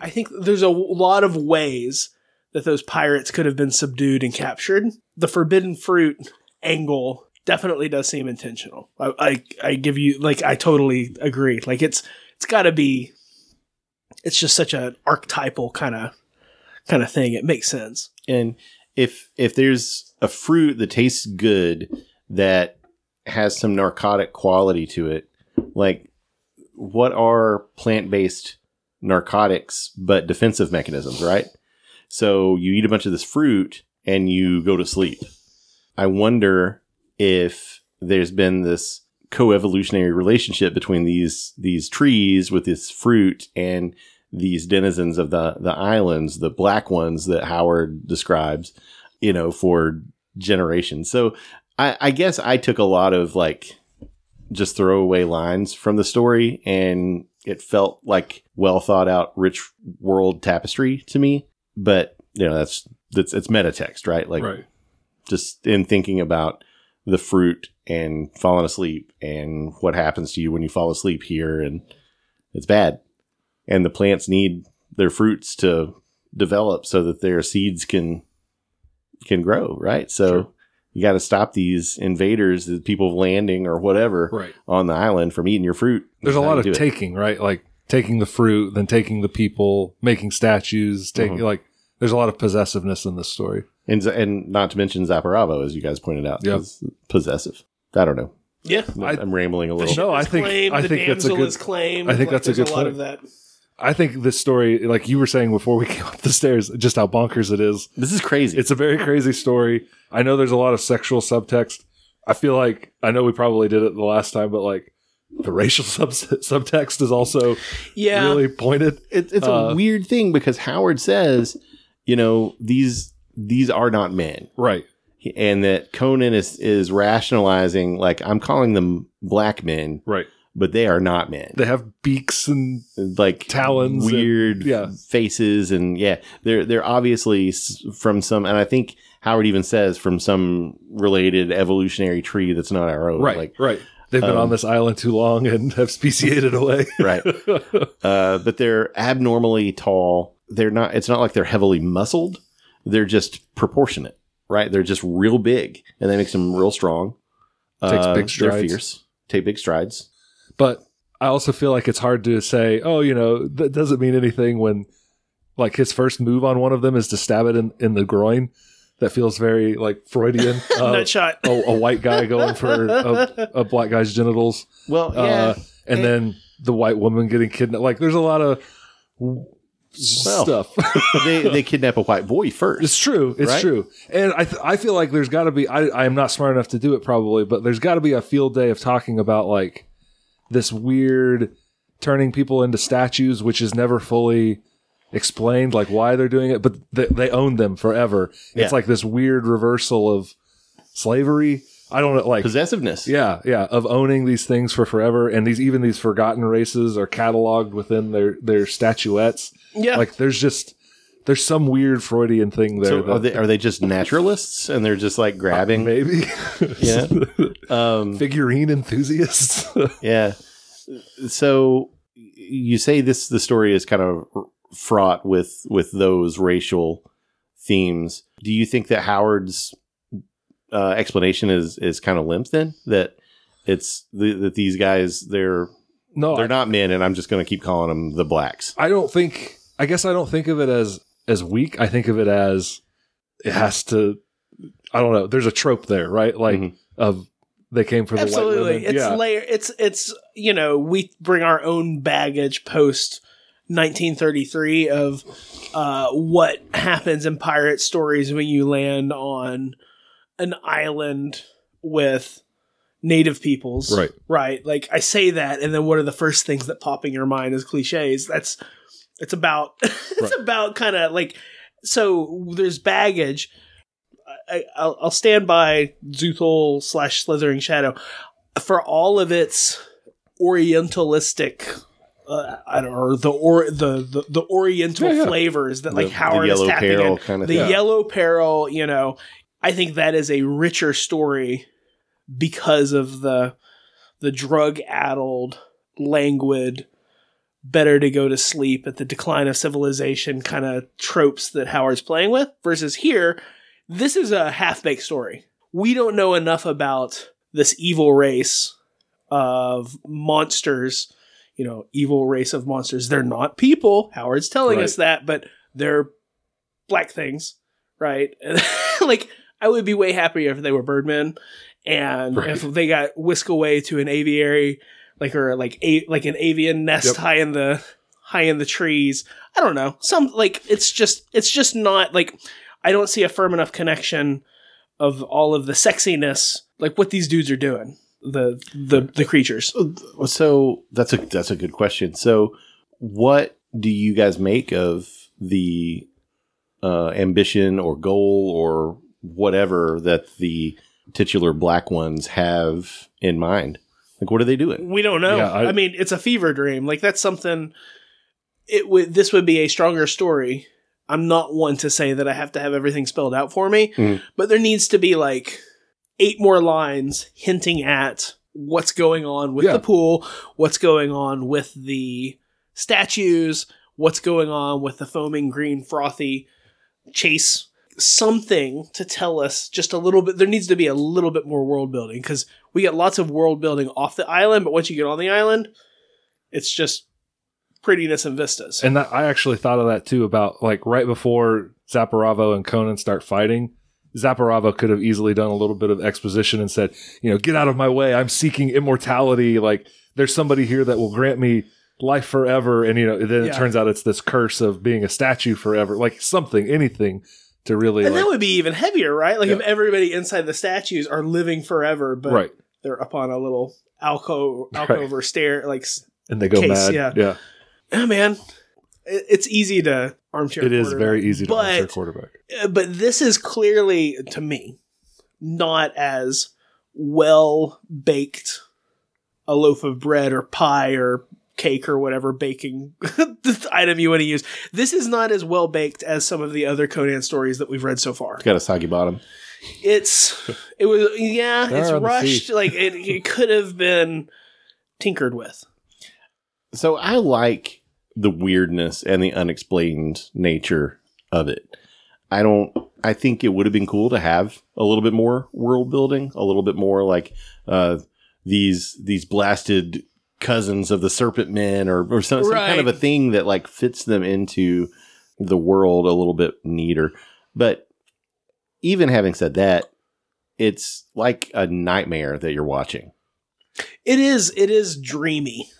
I think there's a lot of ways that those pirates could have been subdued and captured. The forbidden fruit angle definitely does seem intentional. I, I, I give you like I totally agree. Like it's it's got to be. It's just such an archetypal kind of kind of thing. It makes sense. And if if there's a fruit that tastes good that has some narcotic quality to it, like what are plant based narcotics but defensive mechanisms, right? So you eat a bunch of this fruit and you go to sleep. I wonder if there's been this co-evolutionary relationship between these these trees with this fruit and these denizens of the the islands, the black ones that Howard describes, you know, for generations. So I, I guess I took a lot of like just throwaway lines from the story and it felt like well thought out rich world tapestry to me but you know that's that's it's meta text right like right. just in thinking about the fruit and falling asleep and what happens to you when you fall asleep here and it's bad and the plants need their fruits to develop so that their seeds can can grow right so Sure. you got to stop these invaders the people landing or whatever Right. on the island from eating your fruit There's a That's how lot of do it. taking, right? Like taking the fruit, then taking the people, making statues, taking Mhm. like there's a lot of possessiveness in this story. and, and not to mention Zaporavo, as you guys pointed out, Yep. is possessive. I don't know. Yeah. I- I'm rambling a little. No, I think- claimed, I think that's a good- claim. I think Like, that's a there's good lot point. of that. I think this story, like you were saying before we came up the stairs, just how bonkers it is. This is crazy. It's a very crazy story. I know there's a lot of sexual subtext. I feel like I know we probably did it the last time, but like the racial sub- subtext is also Yeah. really pointed. it, it's uh, a weird thing because Howard says, you know, these these are not men, Right. and that Conan is is rationalizing like I'm calling them black men, Right. But they are not men. They have beaks and like Talons and- weird yeah. faces, and yeah, they're they're obviously from some, and I think Howard even says from some related evolutionary tree that's not our own, right. Like right. They've been um, on this island too long and have speciated away. right. uh, but they're abnormally tall. They're not. It's not like they're heavily muscled. They're just proportionate, right? They're just real big, and that makes them real strong. Takes Uh, big They're fierce. Take big strides. But I also feel like it's hard to say, oh, you know, that doesn't mean anything when like his first move on one of them is to stab it in, in the groin. That feels very like Freudian. Uh, Nut shot. a, a white guy going for a, a black guy's genitals. Well, yeah. Uh, and And- then the white woman getting kidnapped. Like there's a lot of stuff. they they kidnap a white boy first. It's true. It's Right? true. And I, th- I feel like there's got to be, I, I am not smart enough to do it probably, but there's got to be a field day of talking about like this weird turning people into statues, which is never fully explained, like why they're doing it, but they, they own them forever. Yeah. It's like this weird reversal of slavery. I don't know, like, Possessiveness. yeah, yeah, of owning these things for forever, and these even these forgotten races are cataloged within their their statuettes. Yeah. Like, there's just there's some weird Freudian thing there. So that- are they are they just naturalists and they're just like grabbing? maybe Yeah. Um, figurine enthusiasts yeah. So you say this the story is kind of fraught with with those racial themes. Do you think that Howard's uh, explanation is is kind of limp then that it's the, that these guys they're no they're I, not men and I'm just going to keep calling them the blacks. I don't think i guess i don't think of it as as weak i think of it as it has to i don't know there's a trope there right like Mhm. of they came for the white Absolutely, women. it's yeah, layer. It's it's you know we bring our own baggage post 1933 of uh, what happens in pirate stories when you land on an island with native peoples. Right. Right. Like I say that, and then what are the first things that pop in your mind as cliches? That's it's about it's Right. about kind of like so there's baggage. I, I'll, I'll stand by Xuthal slash Slithering Shadow for all of its Orientalistic. Uh, I don't know the or the the, the Oriental Yeah, yeah. flavors that like The- the Howard Yellow is tapping Peril in. kind of the thing. Yellow Peril, you know, I think that is a richer story because of the the drug addled, languid, better to go to sleep at the decline of civilization kind of tropes that Howard's playing with. Versus here, this is a half baked story. We don't know enough about this evil race of monsters. You know, evil race of monsters. They're not people. Howard's telling Right. us that, but they're black things, right? like I would be way happier if they were birdmen, and Right. if they got whisked away to an aviary, like or like a like an avian nest Yep. high in the high in the trees. I don't know. Some like it's just it's just not like I don't see a firm enough connection of all of the sexiness, like what these dudes are doing. The the the creatures. So that's a that's a good question. So, what do you guys make of the uh, ambition or goal or whatever that the titular black ones have in mind? Like, what are they doing? We don't know. Yeah, I- I, mean, it's a fever dream. Like that's something. It would. This would be a stronger story. I'm not one to say that I have to have everything spelled out for me, Mhm. but there needs to be like eight more lines hinting at what's going on with Yeah. the pool, what's going on with the statues, what's going on with the foaming green frothy chase. Something to tell us just a little bit. There needs to be a little bit more world building because we get lots of world building off the island, but once you get on the island, it's just prettiness and vistas. And that, I actually thought of that too about like right before Zaporavo and Conan start fighting. Zaporavo could have easily done a little bit of exposition and said, you know, get out of my way. I'm seeking immortality. Like there's somebody here that will grant me life forever. And, you know, then it turns out it's this curse of being a statue forever. Like something, anything to really and like, that would be even heavier, right? Like if everybody inside the statues are living forever, but right. they're up on a little alcove, alcove or stair, like And they go Case, mad. yeah. yeah. Oh man, it, it's easy to armchair. It is very easy to but armchair quarterback. uh, but this is clearly to me not as well baked a loaf of bread or pie or cake or whatever baking item you want to use. This is not as well baked as some of the other Conan stories that we've read so far. It's got a soggy bottom. It's it was yeah, They're it's rushed like it, it could have been tinkered with. So I like the weirdness and the unexplained nature of it. I don't. I think it would have been cool to have a little bit more world building, a little bit more like uh, these these blasted cousins of the Serpent Men, or or some, some kind of a thing that like fits them into the world a little bit neater. But even having said that, it's like a nightmare that you're watching. It is it is dreamy.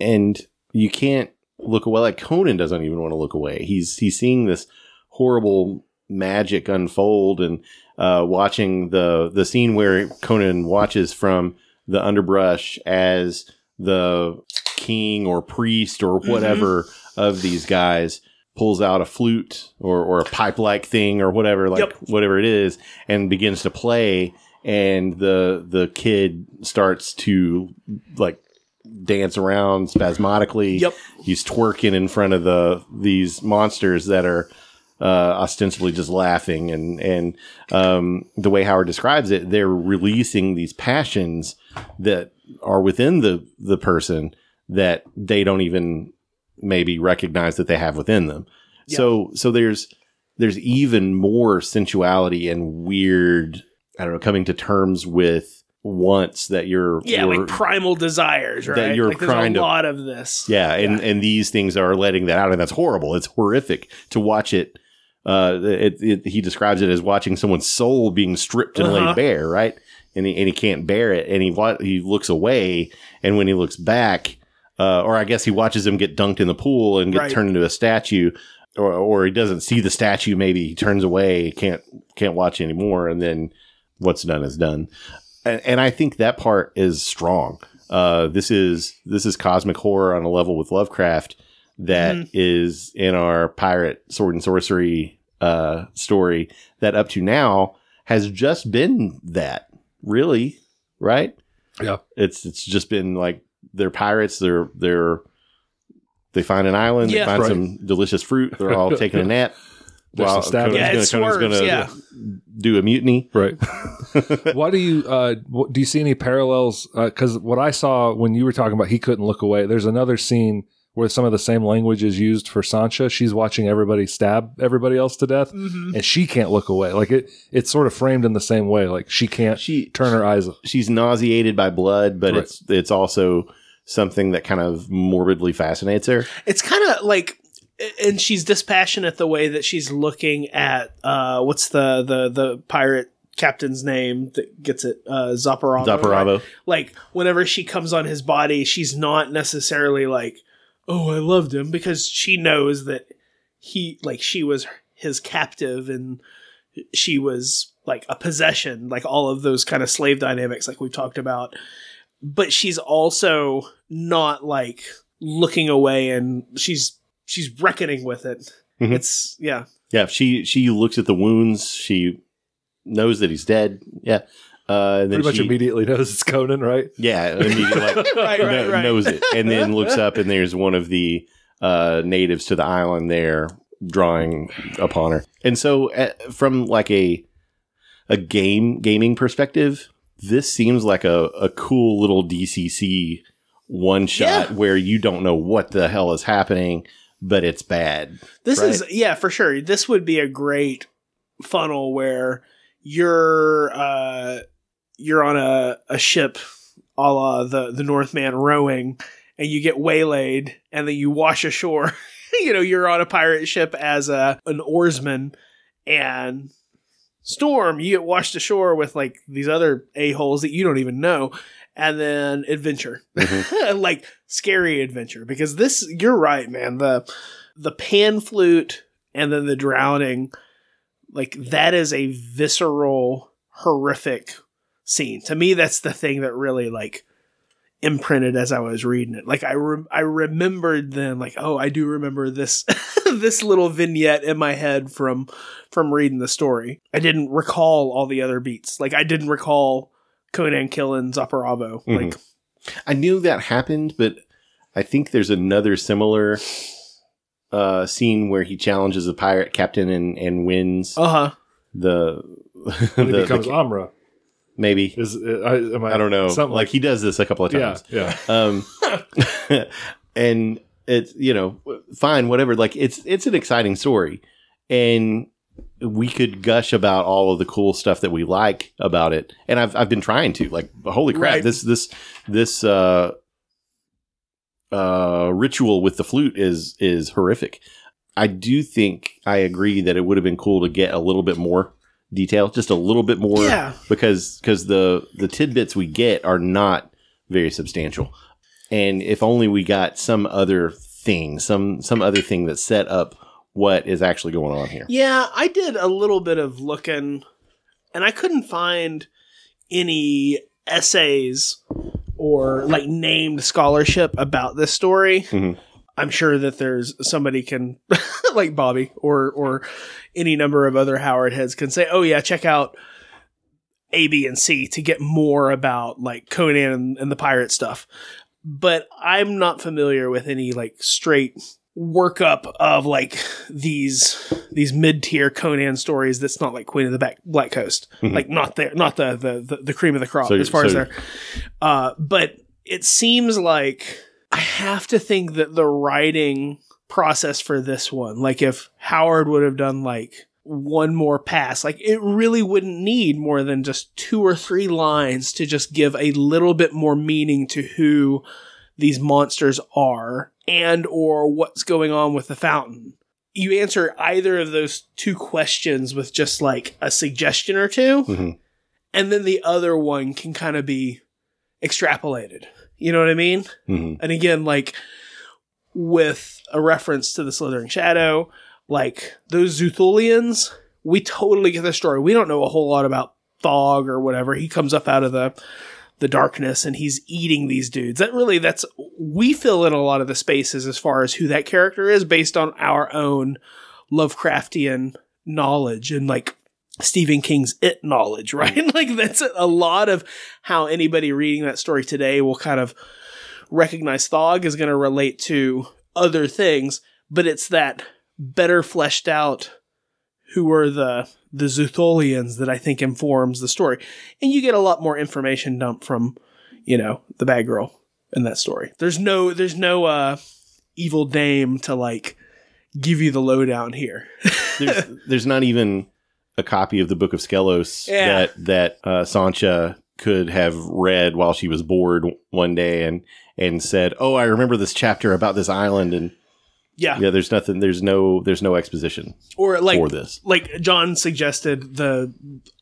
And you can't look away. Like Conan doesn't even want to look away. He's he's seeing this horrible magic unfold and uh, watching the the scene where Conan watches from the underbrush as the king or priest or whatever of these guys pulls out a flute or, or a pipe like thing or whatever like Yep. whatever it is and begins to play and the the kid starts to like dance around spasmodically Yep. he's twerking in front of the these monsters that are uh, ostensibly just laughing and and um, the way Howard describes it, they're releasing these passions that are within the the person that they don't even maybe recognize that they have within them. Yeah. So so there's there's even more sensuality and weird I don't know coming to terms with wants that you're Yeah, you're- like primal desires, right? that you're like trying a to- lot of this. yeah, and Yeah. and these things are letting that out, and that's horrible. It's horrific to watch it. Uh, it, it he describes it as watching someone's soul being stripped and Uh-huh. laid bare, right? and he, and he can't bear it, and he he looks away, and when he looks back, uh, or I guess he watches him get dunked in the pool and get Right. turned into a statue, or or he doesn't see the statue. Maybe he turns away, can't can't watch anymore, and then what's done is done. And, and I think that part is strong. Uh, this is this is cosmic horror on a level with Lovecraft that is in our pirate sword and sorcery uh, story that up to now has just been that really right Yeah. it's it's just been like they're pirates they're they're they find an island Yeah. they find Right. some delicious fruit they're all taking a nap There's some stabbing. Yeah, it gonna- Conan's swerves, gonna yeah. do a mutiny Right. Why do you uh, do you see any parallels? Because what I saw when you were talking about he couldn't look away. There's another scene where some of the same language is used for Sancha. She's watching everybody stab everybody else to death, Mhm. and she can't look away. Like it, it's sort of framed in the same way. Like she can't she turn her eyes. she's nauseated by blood but Right. it's it's also something that kind of morbidly fascinates her It's kind of like, and she's dispassionate the way that she's looking at uh, what's the the the pirate captain's name that gets it uh, Zaporavo. right? Like whenever she comes on his body, she's not necessarily like, "Oh, I loved him," because she knows that he like she was his captive and she was like a possession, like all of those kind of slave dynamics, like we've talked about. But she's also not like looking away, and she's she's reckoning with it. Mhm. It's yeah, Yeah, she she looks at the wounds. She knows that he's dead. Yeah, uh, and then Pretty much she, immediately knows it's Conan, right? Yeah, immediately like right, right, right. knows it, and then looks up, and there's one of the uh, natives to the island there drawing upon her. And so, uh, from like a a game gaming perspective, this seems like a, a cool little DCC one shot Yeah. where you don't know what the hell is happening, but it's bad. This Right. is yeah, for sure. This would be a great funnel where you're uh you're on a, a ship a la the the Northman rowing and you get waylaid and then you wash ashore. you know, you're on a pirate ship as a an oarsman and storm, you get washed ashore with like these other a-holes that you don't even know. And then adventure. like scary adventure. Because this you're right, man. The the pan flute and then the drowning like that is a visceral horrific scene to me that's the thing that really like imprinted as i was reading it like i re- i remembered then like oh i do remember this this little vignette in my head from from reading the story i didn't recall all the other beats like i didn't recall conan killing Zaporavo Mhm. like I knew that happened, but I think there's another similar uh, scene where he challenges a pirate captain and, and wins uh-huh the, When he becomes the- Amra. maybe Is uh, I, am I, I don't know. Something like he does this a couple of yeah, times. yeah. Um, and it's you know fine, whatever. Like it's it's an exciting story, and we could gush about all of the cool stuff that we like about it. And I've I've been trying to like holy crap Right. this this this uh uh ritual with the flute is is horrific. I do think I agree that it would have been cool to get a little bit more detail, just a little bit more yeah because because the the tidbits we get are not very substantial and if only we got some other thing some some other thing that set up what is actually going on here Yeah, I did a little bit of looking, and I couldn't find any essays or like named scholarship about this story. Mhm. I'm sure that there's somebody can, like Bobby or or any number of other Howard heads can say, "Oh yeah, check out A, B, and C to get more about like Conan and, and the pirate stuff." But I'm not familiar with any like straight workup of like these these mid tier Conan stories that's not like Queen of the Back Black Coast, Mhm. like not there, not the, the the the cream of the crop So- as far as so- there. Uh, but it seems like I have to think that the writing process for this one, like if Howard would have done like one more pass, like it really wouldn't need more than just two or three lines to just give a little bit more meaning to who these monsters are and or what's going on with the fountain. You answer either of those two questions with just like a suggestion or 2 Mhm. and then the other one can kind of be extrapolated. You know what I mean? Mhm. And again, like with a reference to the Slithering Shadow, like those Xuthalians, we totally get the story. We don't know a whole lot about Thog or whatever. He comes up out of the the darkness and he's eating these dudes. That really that's we fill in a lot of the spaces as far as who that character is based on our own Lovecraftian knowledge and like Stephen King's it knowledge, right? Mm. like that's a lot of how anybody reading that story today will kind of recognize Thog is going to relate to other things, but it's that better fleshed out who are the the Xuthalians that I think informs the story. And you get a lot more information dumped from, you know, the bad girl in that story. There's no there's no uh evil dame to like give you the lowdown here. there's there's not even a copy of the Book of Skelos Yeah. that that uh, Sancha could have read while she was bored one day and and said, "Oh, I remember this chapter about this island." And yeah. yeah, there's nothing. There's no there's no exposition Or like for this. like John suggested the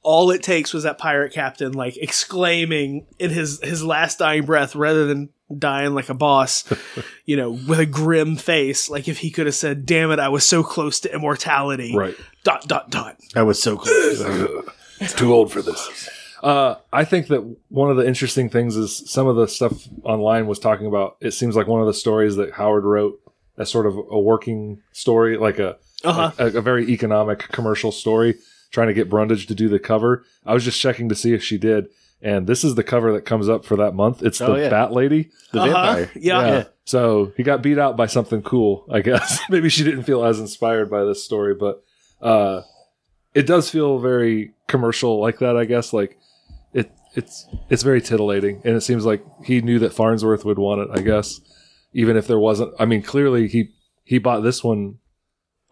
all it takes was that pirate captain like exclaiming in his his last dying breath rather than dying like a boss you know with a grim face like if he could have said damn it i was so close to immortality Right. dot dot dot I was so close. It's too old for this. Uh, I think that one of the interesting things is some of the stuff online was talking about. It seems like one of the stories that Howard wrote as sort of a working story, like a uh-huh a, a very economic commercial story, trying to get Brundage to do the cover. I was just checking to see if she did, and this is the cover that comes up for that month. It's the Oh, yeah. Bat Lady. the Uh-huh. vampire. yeah, Yeah. So he got beat out by something cool, I guess. Maybe she didn't feel as inspired by this story, but uh, it does feel very commercial like that, I guess. Like it, it's it's very titillating, and it seems like he knew that Farnsworth would want it. I guess, even if there wasn't. I mean, clearly he he bought this one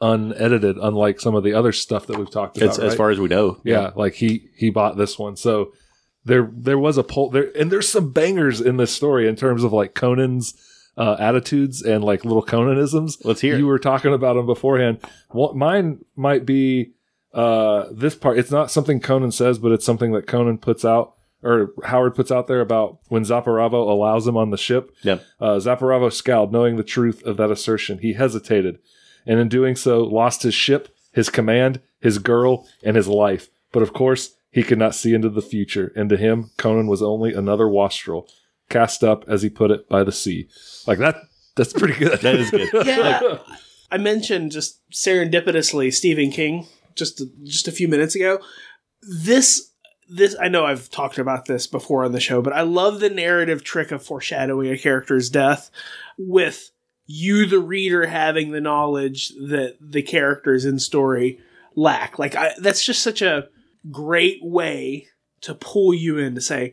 unedited, unlike some of the other stuff that we've talked about. As, as far as we know, Yeah, like he he bought this one. So there there was a poll there and there's some bangers in this story in terms of like Conan's uh, attitudes and like little Conanisms. Let's hear. You were talking about them beforehand. Mine might be uh, this part. It's not something Conan says, but it's something that Conan puts out or Howard puts out there about when Zaporavo allows him on the ship. Yeah. Uh, Zaporavo scowled, knowing the truth of that assertion. He hesitated, and in doing so, lost his ship, his command, his girl, and his life. But of course, he could not see into the future, and to him, Conan was only another wastrel, cast up, as he put it, by the sea. Like that. That's pretty good. That is good. yeah i mentioned just serendipitously stephen king just just a few minutes ago this this i know i've talked about this before on the show but i love the narrative trick of foreshadowing a character's death with you the reader having the knowledge that the characters in story lack. Like I, that's just such a great way to pull you in to say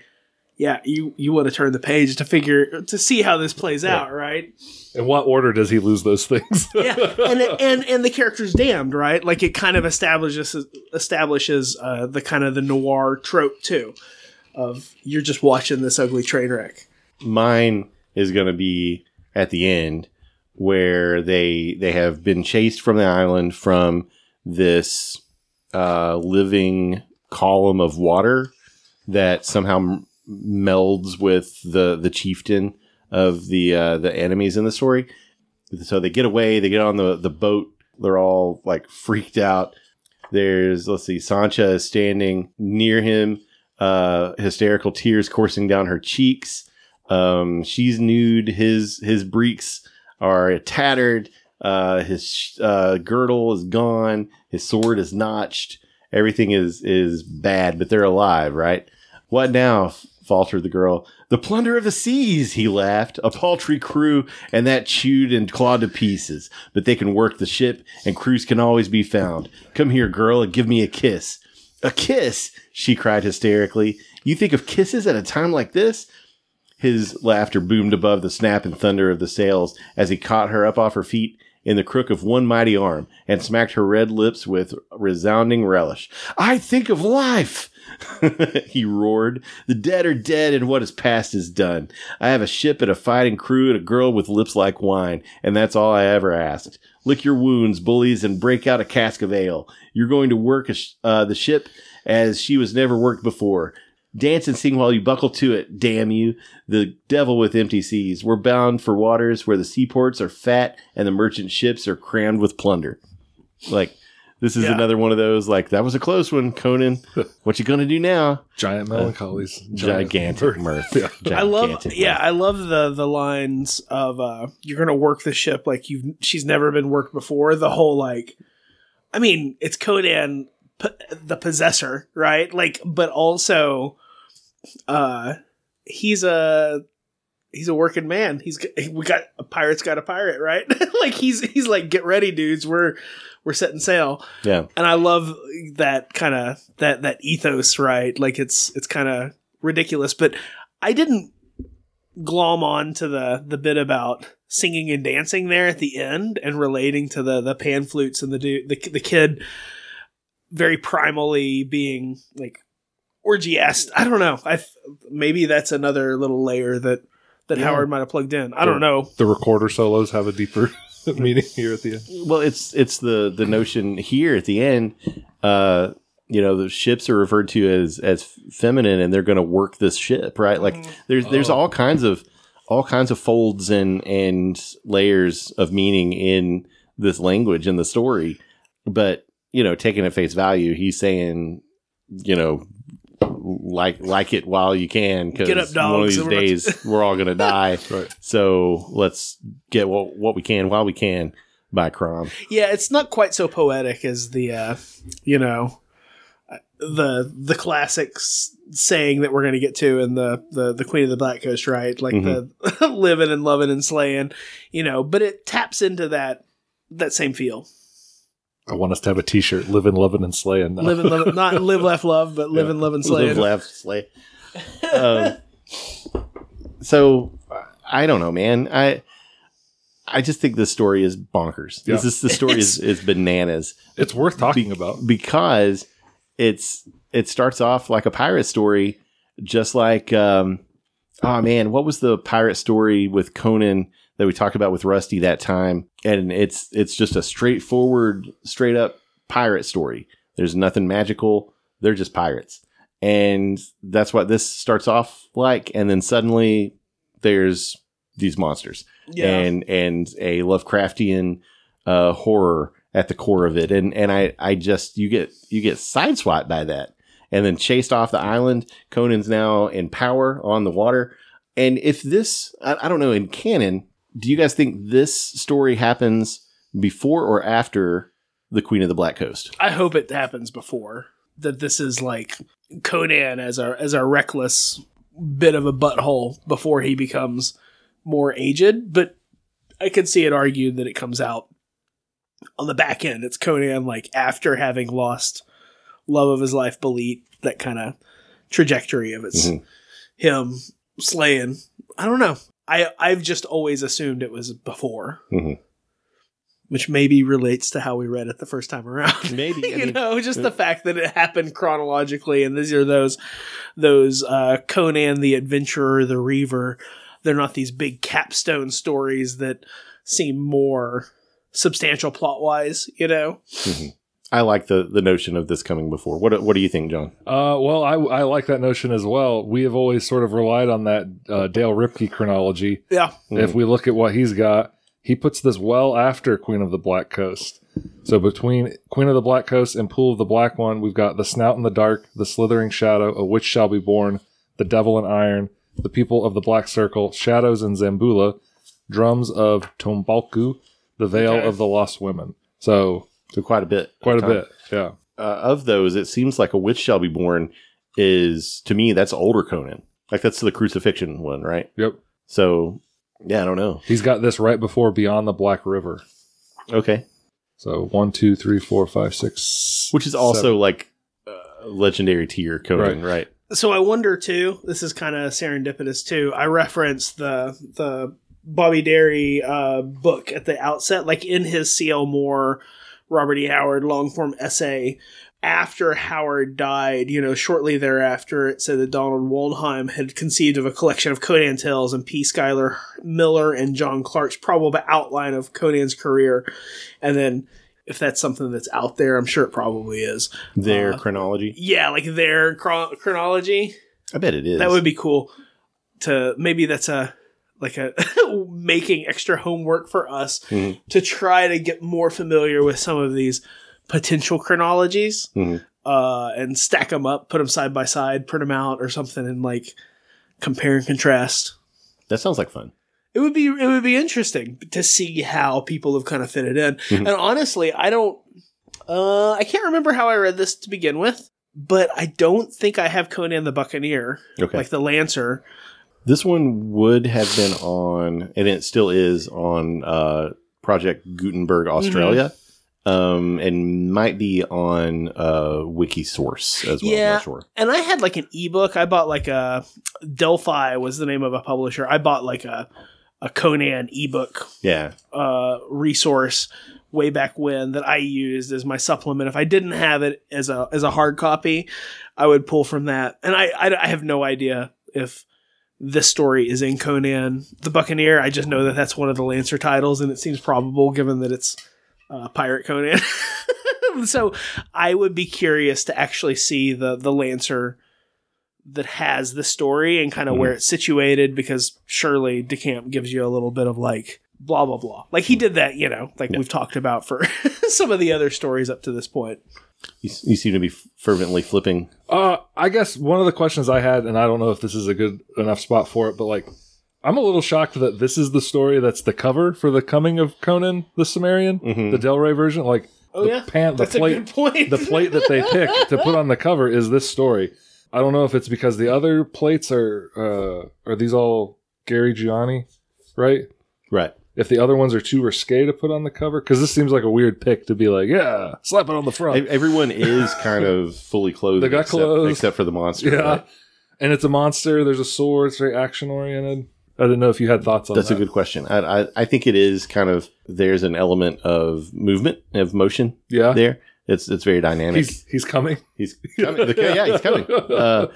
yeah you you want to turn the page to figure to see how this plays out right In what order does he lose those things? yeah, and and and the character's damned, right? Like it kind of establishes establishes uh, the kind of the noir trope too, of you're just watching this ugly train wreck. Mine is going to be at the end where they they have been chased from the island from this uh, living column of water that somehow m- melds with the the chieftain of the uh, the enemies in the story. So they get away. They get on the the boat. They're all like freaked out. There's let's see, Sancha is standing near him, uh, hysterical tears coursing down her cheeks. Um, she's nude. His his breeks are tattered. Uh, his uh, girdle is gone. His sword is notched. Everything is is bad, but they're alive, right? What now? Faltered the girl. The plunder of the seas, he laughed. A paltry crew, and that chewed and clawed to pieces. But they can work the ship, and crews can always be found. Come here, girl, and give me a kiss. A kiss? she cried hysterically. You think of kisses at a time like this? His laughter boomed above the snap and thunder of the sails as he caught her up off her feet in the crook of one mighty arm and smacked her red lips with resounding relish. I think of life! he roared. The dead are dead, and what is past is done. I have a ship and a fighting crew and a girl with lips like wine, and that's all I ever asked. Lick your wounds, bullies, and break out a cask of ale. You're going to work sh- uh, the ship as she was never worked before. Dance and sing while you buckle to it, damn you. The devil with empty seas. We're bound for waters where the seaports are fat and the merchant ships are crammed with plunder. Like, this is Yeah. another one of those, like, that was a close one, Conan. what you gonna do now? Giant melancholies. Giant Gigantic mirth. mirth. Yeah. I love, Gigantic yeah. I love the the lines of uh, "You're gonna work the ship like you she's never been worked before." The whole like, I mean, it's Conan, p- the possessor, right? Like, but also, uh, he's a he's a working man. He's we got a pirate's got a pirate, right? like he's he's like, get ready, dudes. We're we're setting sail Yeah. and I love that kind of that that ethos, right? Like it's it's kind of ridiculous, but I didn't glom on to the the bit about singing and dancing there at the end and relating to the the pan flutes and the dude the the kid very primally being like orgiast. I don't know. I maybe that's another little layer that that Yeah. Howard might have plugged in. I don't know. The recorder solos have a deeper meaning here at the end. Well, it's it's the the notion here at the end. Uh, you know, the ships are referred to as as feminine, and they're going to work this ship, right? Like there's there's Oh. all kinds of all kinds of folds and and layers of meaning in this language in the story. But you know, taking at face value, he's saying, you know. Like like it while you can, because one of these and we're about to- days we're all gonna die. Right. So let's get what what we can while we can by Crom. Yeah, it's not quite so poetic as the uh, you know the the classics saying that we're going to get to in the, the the Queen of the Black Coast, right? Like the living and loving and slaying, you know. But it taps into that that same feel. I want us to have a T-shirt: "Live "Living, loving, and slaying." Live and love, not live, laugh, love, but live and love and slay. Live, laugh, slay. Um, so I don't know, man. I I just think this story is bonkers. Yeah. This is the story is, is bananas It's worth talking about. because it's it starts off like a pirate story, just like um, oh man, what was the pirate story with Conan that we talked about with Rusty that time? And it's it's just a straightforward, straight up pirate story. There's nothing magical. They're just pirates. And that's what this starts off like. And then suddenly there's these monsters Yeah, and and a Lovecraftian uh, horror at the core of it. And and I I just you get you get sideswiped by that, and then chased off the island. Conan's now in power on the water. And if this, I, I don't know, in canon, do you guys think this story happens before or after the Queen of the Black Coast? I hope it happens before that. This is like Conan as our as our reckless bit of a butthole before he becomes more aged. But I could see it argued that it comes out on the back end. It's Conan like after having lost love of his life, Belit, that kind of trajectory of it's Mhm. him slaying. I don't know. I I've just always assumed it was before. Mhm. Which maybe relates to how we read it the first time around Maybe. I you mean, know, just the fact that it happened chronologically, and these are those those uh, Conan the Adventurer, the Reaver. They're not these big capstone stories that seem more substantial plot wise. You know, I like the the notion of this coming before. What what do you think, John? Uh, well, I, I like that notion as well. We have always sort of relied on that uh, Dale Rippke chronology. yeah, If we look at what he's got, he puts this well after Queen of the Black Coast. So between Queen of the Black Coast and Pool of the Black One, we've got the Snout in the Dark, the Slithering Shadow, A Witch Shall Be Born, the Devil in Iron, the People of the Black Circle, Shadows in Zamboula, Drums of Tombalku, the Veil Okay. of the Lost Women. So So quite a bit. quite a Tom. bit, yeah. uh, of those, it seems like a witch shall be born is to me that's older Conan. Like that's the crucifixion one, right? Yep. So yeah, I don't know. He's got this right before Beyond the Black River. Okay, So one, two, three, four, five, six, which is also seven. like uh, legendary tier Conan, right? so I wonder too. This is kind of serendipitous too. I referenced the the Bobby Derie uh, book at the outset, like in his C.L. Moore, Robert E. Howard long form essay. After Howard died, you know, shortly thereafter, it said that Donald Wollheim had conceived of a collection of Conan tales and P. Schuyler Miller and John Clark's probable outline of Conan's career. And then if that's something that's out there. I'm sure it probably is. Their Uh, chronology. Yeah, like their chron- chronology. I bet it is. That would be cool. To maybe that's a like a making extra homework for us Mhm. to try to get more familiar with some of these potential chronologies Mhm. uh, and stack them up, put them side by side, print them out or something, and like compare and contrast. That sounds like fun. It would be it would be interesting to see how people have kind of fitted in. Mhm. And honestly, I don't uh I can't remember how I read this to begin with, but I don't think I have Conan the Buccaneer, Okay. like the Lancer. This one would have been on, and it still is on uh, Project Gutenberg Australia, um, and might be on uh, Wikisource as well. I'm Yeah. not sure. And I had like an ebook. I bought like a Delphi was the name of a publisher. I bought like a a Conan ebook Yeah, uh, resource way back when that I used as my supplement. If I didn't have it as a as a hard copy, I would pull from that. And I I, I have no idea if this story is in Conan the Buccaneer. I just know that that's one of the Lancer titles, and it seems probable given that it's uh, Pirate Conan. so I would be curious to actually see the the Lancer that has the story and kind of where it's situated because surely DeCamp gives you a little bit of like blah blah blah. Like he did that, you know, like Yeah. we've talked about for some of the other stories up to this point. You, you seem to be fervently flipping. Uh, I guess one of the questions I had, and I don't know if this is a good enough spot for it, but like, I'm a little shocked that this is the story that's the cover for the coming of Conan the Cimmerian, Mhm. the Del Rey version. Like, Oh the yeah, pan, the that's a plate, good point. the plate that they picked to put on the cover is this story. I don't know if it's because the other plates are uh, are these all Gary Gianni, right? Right. If the other ones are too risque to put on the cover, because this seems like a weird pick to be like, yeah, slap it on the front. Everyone is kind of fully clothed. They got except, clothes. except for the monster. Yeah. right? And it's a monster. There's a sword. It's very action oriented. I didn't know if you had thoughts on that. That's that. a good question. I, I I think it is kind of there's an element of movement of motion Yeah. there. It's it's very dynamic. He's he's coming. He's coming. The- yeah, he's coming. Uh,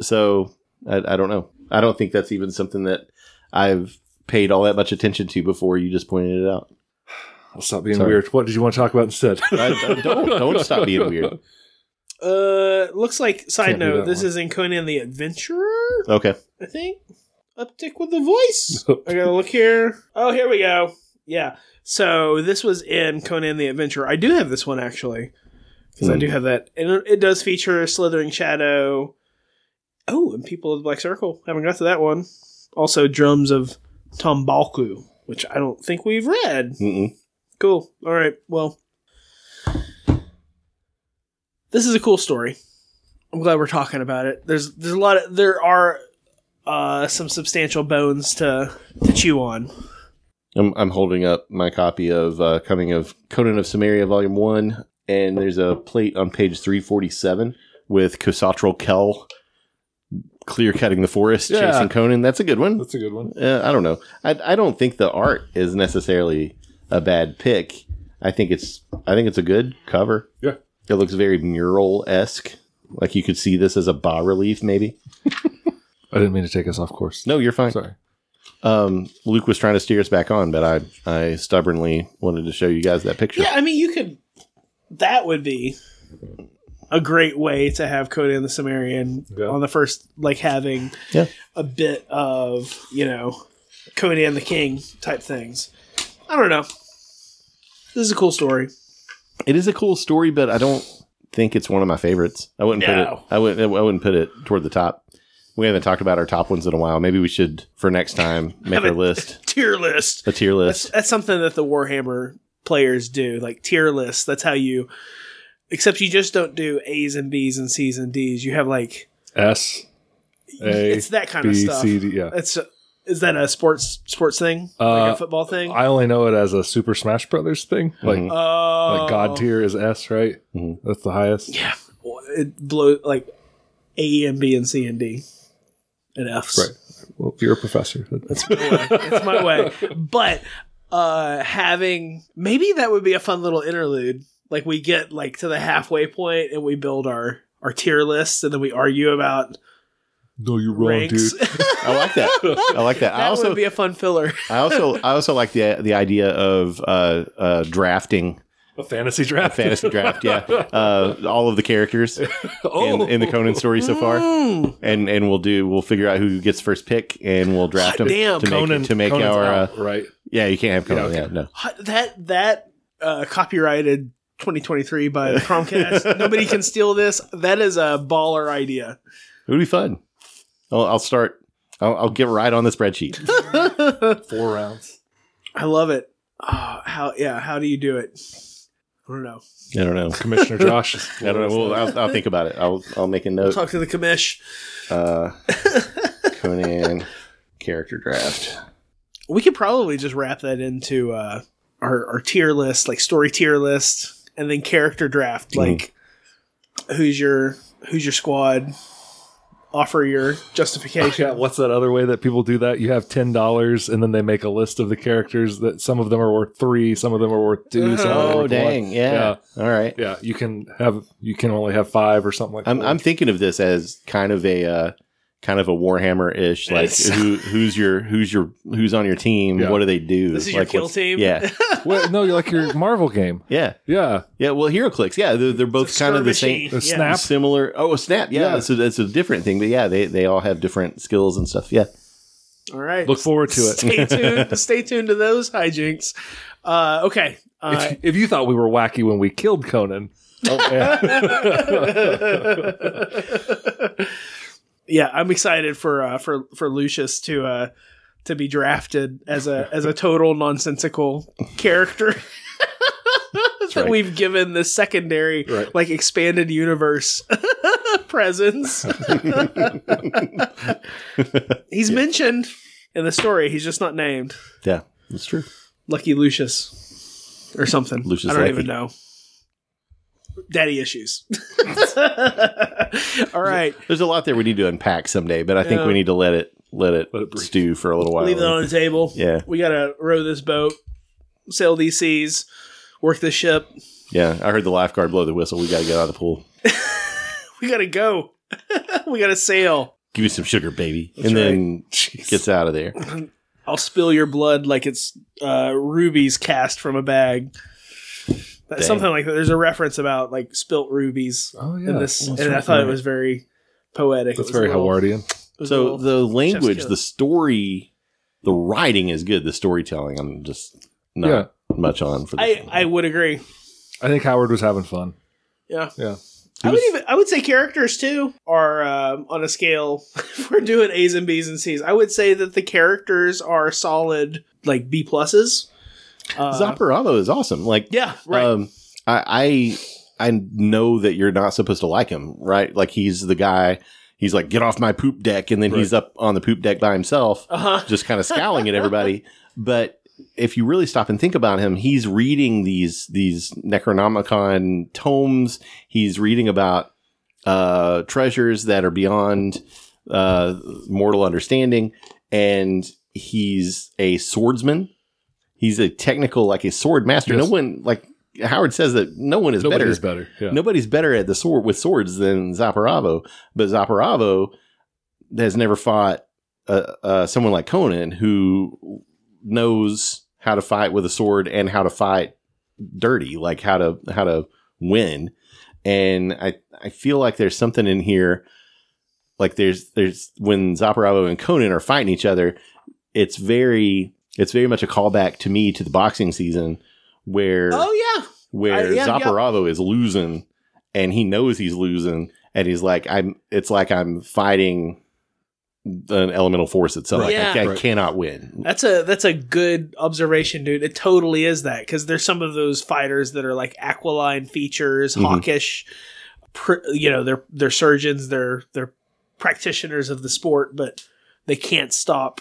so I, I don't know. I don't think that's even something that I've paid all that much attention to before you just pointed it out. I'll stop being Sorry. weird. What did you want to talk about instead? I- I- don't don't stop being weird. uh, looks like side Can't do note. that This one. is in Conan the Adventurer. Okay. I think. Uptick with the voice. I gotta look here. Oh, here we go. Yeah. So this was in Conan the Adventurer. I do have this one actually. Because I Hmm. do have that. And it, it does feature Slithering Shadow. Oh, and People of the Black Circle. Haven't got to that one. Also, Drums of Tombalku, which I don't think we've read. Mm-mm. Cool. All right. Well, this is a cool story. I'm glad we're talking about it. There's there's a lot of there are uh, some substantial bones to to chew on. I'm I'm holding up my copy of uh, Coming of Conan of Cimmeria Volume One, and there's a plate on page 347 with Khosatral Kel clear cutting the forest, Yeah. chasing Conan. That's a good one. That's a good one. Uh, I don't know. I I don't think the art is necessarily a bad pick. I think it's I think it's a good cover. Yeah. It looks very mural esque. Like you could see this as a bas relief, maybe. I didn't mean to take us off course. No, you're fine. Sorry. Um, Luke was trying to steer us back on, but I I stubbornly wanted to show you guys that picture. Yeah, I mean, you could. That would be a great way to have Conan the Cimmerian Yeah. on the first, like having Yeah. a bit of you know Conan the King type things. I don't know. This is a cool story. It is a cool story, but I don't think it's one of my favorites. I wouldn't put it. I wouldn't. I wouldn't put it toward the top. We haven't talked about our top ones in a while. Maybe we should, for next time, make Have our a- list Tier list. a tier That's, list. that's something that the Warhammer players do, like tier lists. That's how you. Except you just don't do A's and B's and C's and D's. You have like S A it's that kind B of stuff. C D. Yeah. It's is that a sports sports thing, like Uh, a football thing? I only know it as a Super Smash Brothers thing. Like Mhm. Oh, like God tier is S, right? Mhm. That's the highest. Yeah, it blows like A and B and C and D and F's. Right. Well, you're a professor. That's my way. It's my way. But uh having maybe that would be a fun little interlude. Like we get like to the halfway point and we build our our tier lists and then we argue about No, you're wrong, ranks. dude. I like that. I like that. that I also would be a fun filler. I also I also like the the idea of uh, uh, drafting A fantasy draft. A fantasy draft. Yeah, uh, all of the characters oh, in, in the Conan story so far, Mm. and and we'll do we'll figure out who gets first pick, and we'll draft them damn. to make Conan, to make Conan's our. Uh, out, right. yeah, you can't have Conan. Yeah, Yeah, no. that that uh, copyrighted 2023 by the Cromcast. Nobody can steal this. That is a baller idea. It would be fun. I'll, I'll start. I'll, I'll get right on the spreadsheet. Four rounds. I love it. Oh, how yeah? How do you do it? I don't know. I don't know. Commissioner Josh. I don't know. Well, I'll, I'll think about it. I'll I'll make a note. Talk to the commish. Uh, Conan character draft. We could probably just wrap that into uh, our, our tier list, like story tier list, and then character draft. Mhm. Like, who's your who's your squad? Offer your justification. Yeah, what's that other way that people do that? You have ten dollars, and then they make a list of the characters that some of them are worth three, some of them are worth two. Some of them are Oh worth dang! One. Yeah. All right. yeah. You can have you can only have five or something like I'm that. I'm thinking of this as kind of a uh, kind of a Warhammer ish. Like who who's your who's your who's on your team? Yeah. What do they do? This is your like, kill team. Yeah, Well, no, you're like your Marvel game. yeah, Yeah, yeah. Well, HeroClix. Yeah, they're, they're both kind of the same. Skirmishy, The yeah. snap. Similar. Oh, a snap. Yeah, Yeah. so that's a different thing. But yeah, they they all have different skills and stuff. Yeah. All right. look forward to it. Stay tuned. Stay tuned to those hijinks. Uh, okay. Uh, if, if you thought we were wacky when we killed Conan, oh, yeah. yeah, I'm excited for uh, for for Lucius to uh, to be drafted as a as a total nonsensical character. that right. we've given the secondary Right. like expanded universe presence. he's mentioned in the story. He's just not named. Yeah, that's true. Lucky Lucius or something. Lucius I don't Lucky. even know. Daddy issues. All right. There's a lot there we need to unpack someday, but I think Yeah. we need to let it let it, Let it breathe. stew for a little while. Leave it on the table. Yeah. We got to row this boat, sail these seas, work the ship. Yeah, I heard the lifeguard blow the whistle. We got to get out of the pool. We got to go. we got to sail. Give me some sugar, baby, and then Jeez. gets out of there. I'll spill your blood like it's uh, rubies cast from a bag. That's Dang. something like that. There's a reference about like spilt rubies oh yeah, in this, That's and I right. thought it was very poetic. It That's very little- Howardian. it was a So the language, the story, the writing is good. The storytelling, I'm just not Yeah. much on for. This I one. I would agree. I think Howard was having fun. Yeah. Yeah. I would even I would say characters too are um, on a scale. if we're doing A's and B's and C's. I would say that the characters are solid, like B pluses. Uh, is awesome. Like, Yeah, right. um, I, I I know that you're not supposed to like him, right? Like he's the guy. He's like, get off my poop deck, and then he's up on the poop deck by himself, uh huh. just kind of scowling at everybody. But if you really stop and think about him, he's reading these these Necronomicon tomes. He's reading about uh, treasures that are beyond uh, mortal understanding, and he's a swordsman. He's a technical, like a sword master. Yes. No one, like Howard says, that no one is better. Nobody's better. Yeah. Nobody's better at the sword with swords than Zaporavo, but Zaporavo has never fought uh, uh, someone like Conan who knows how to fight with a sword and how to fight dirty, like how to how to win. And I I feel like there's something in here, like there's there's when Zaporavo and Conan are fighting each other, it's very it's very much a callback to me to the boxing season where Oh yeah. where I- yeah, yeah. Is losing and he knows he's losing and he's like I'm it's like I'm fighting an elemental force itself. Like, Yeah. I, I Right. cannot win. That's a that's a good observation, dude. It totally is that because there's some of those fighters that are like aquiline features, Mhm. hawkish. Pr- you know, they're they're surgeons, they're they're practitioners of the sport, but they can't stop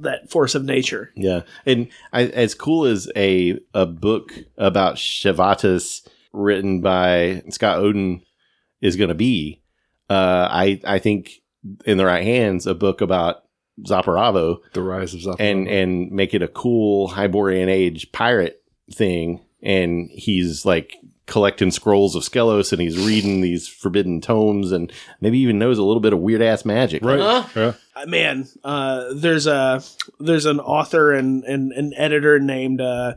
that force of nature. Yeah. And I, as cool as a a book about Shevatas written by Scott Oden is going to be, uh, I I think in the right hands a book about Zaporavo the rise of Zaporavo. and and make it a cool Hyborian age pirate thing. And he's like collecting scrolls of Skelos and he's reading these forbidden tomes and maybe even knows a little bit of weird ass magic. right. Huh? Yeah. Uh, man, uh, there's a there's an author and, and an editor named uh,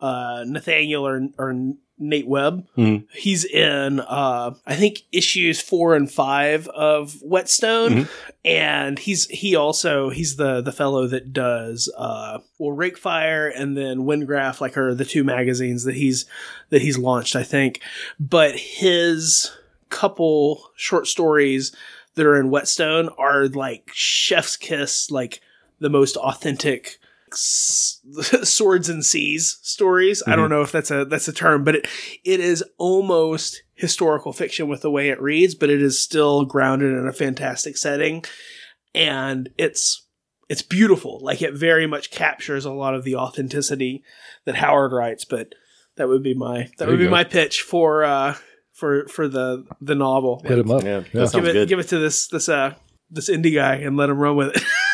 uh, Nathaniel or or Nate Webb. Mhm. He's in, uh, I think issues four and five of Whetstone, Mhm. and he's he also he's the the fellow that does uh, well Rakefire and then Wyngraf, like are the two magazines that he's that he's launched, I think. But his couple short stories that are in Whetstone are like chef's kiss, like the most authentic swords and seas stories. I don't know if that's a that's a term, but it it is almost historical fiction with the way it reads, but it is still grounded in a fantastic setting, and it's it's beautiful. Like it very much captures a lot of the authenticity that Howard writes. But that would be my that There would be go. my pitch for uh for for the the novel. Hit him up. Yeah, Yeah. sounds give it good. give it to this this uh this indie guy and let him run with it.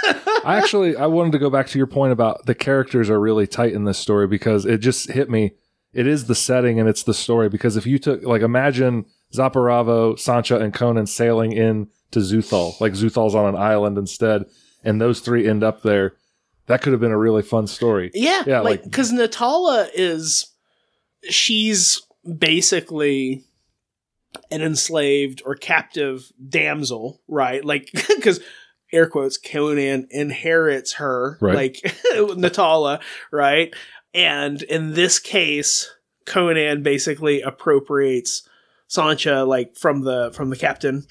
I actually I wanted to go back to your point about the characters are really tight in this story because it just hit me. It is the setting and it's the story because if you took like imagine Zaporavo, Sancha, and Conan sailing in to Xuthal, like Xuthal's on an island instead, and those three end up there. That could have been a really fun story. Yeah, Yeah, like like- because Natala is she's basically an enslaved or captive damsel, right? Like because air quotes Conan inherits her, Right. like Natala, right? And in this case, Conan basically appropriates Sancha like from the from the captain.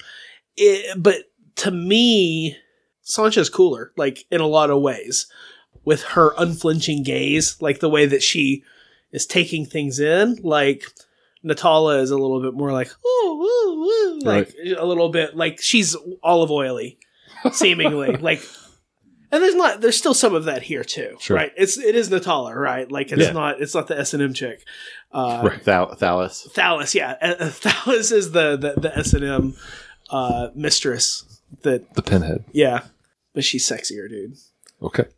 It, but to me, Sancha's cooler, like in a lot of ways with her unflinching gaze, like the way that she is taking things in. Like Natala is a little bit more like, ooh, ooh, ooh, like a little bit like she's olive oily, seemingly like. And there's not there's still some of that here too, Sure. right? It's it is Natala, right? Like it's Yeah. not it's not the S and M chick. Uh, Right. Thal- Thalis. Thalis, yeah, Uh, uh, Thalis is the the, the S and M uh, mistress. That The pinhead. yeah, but she's sexier, dude. Okay.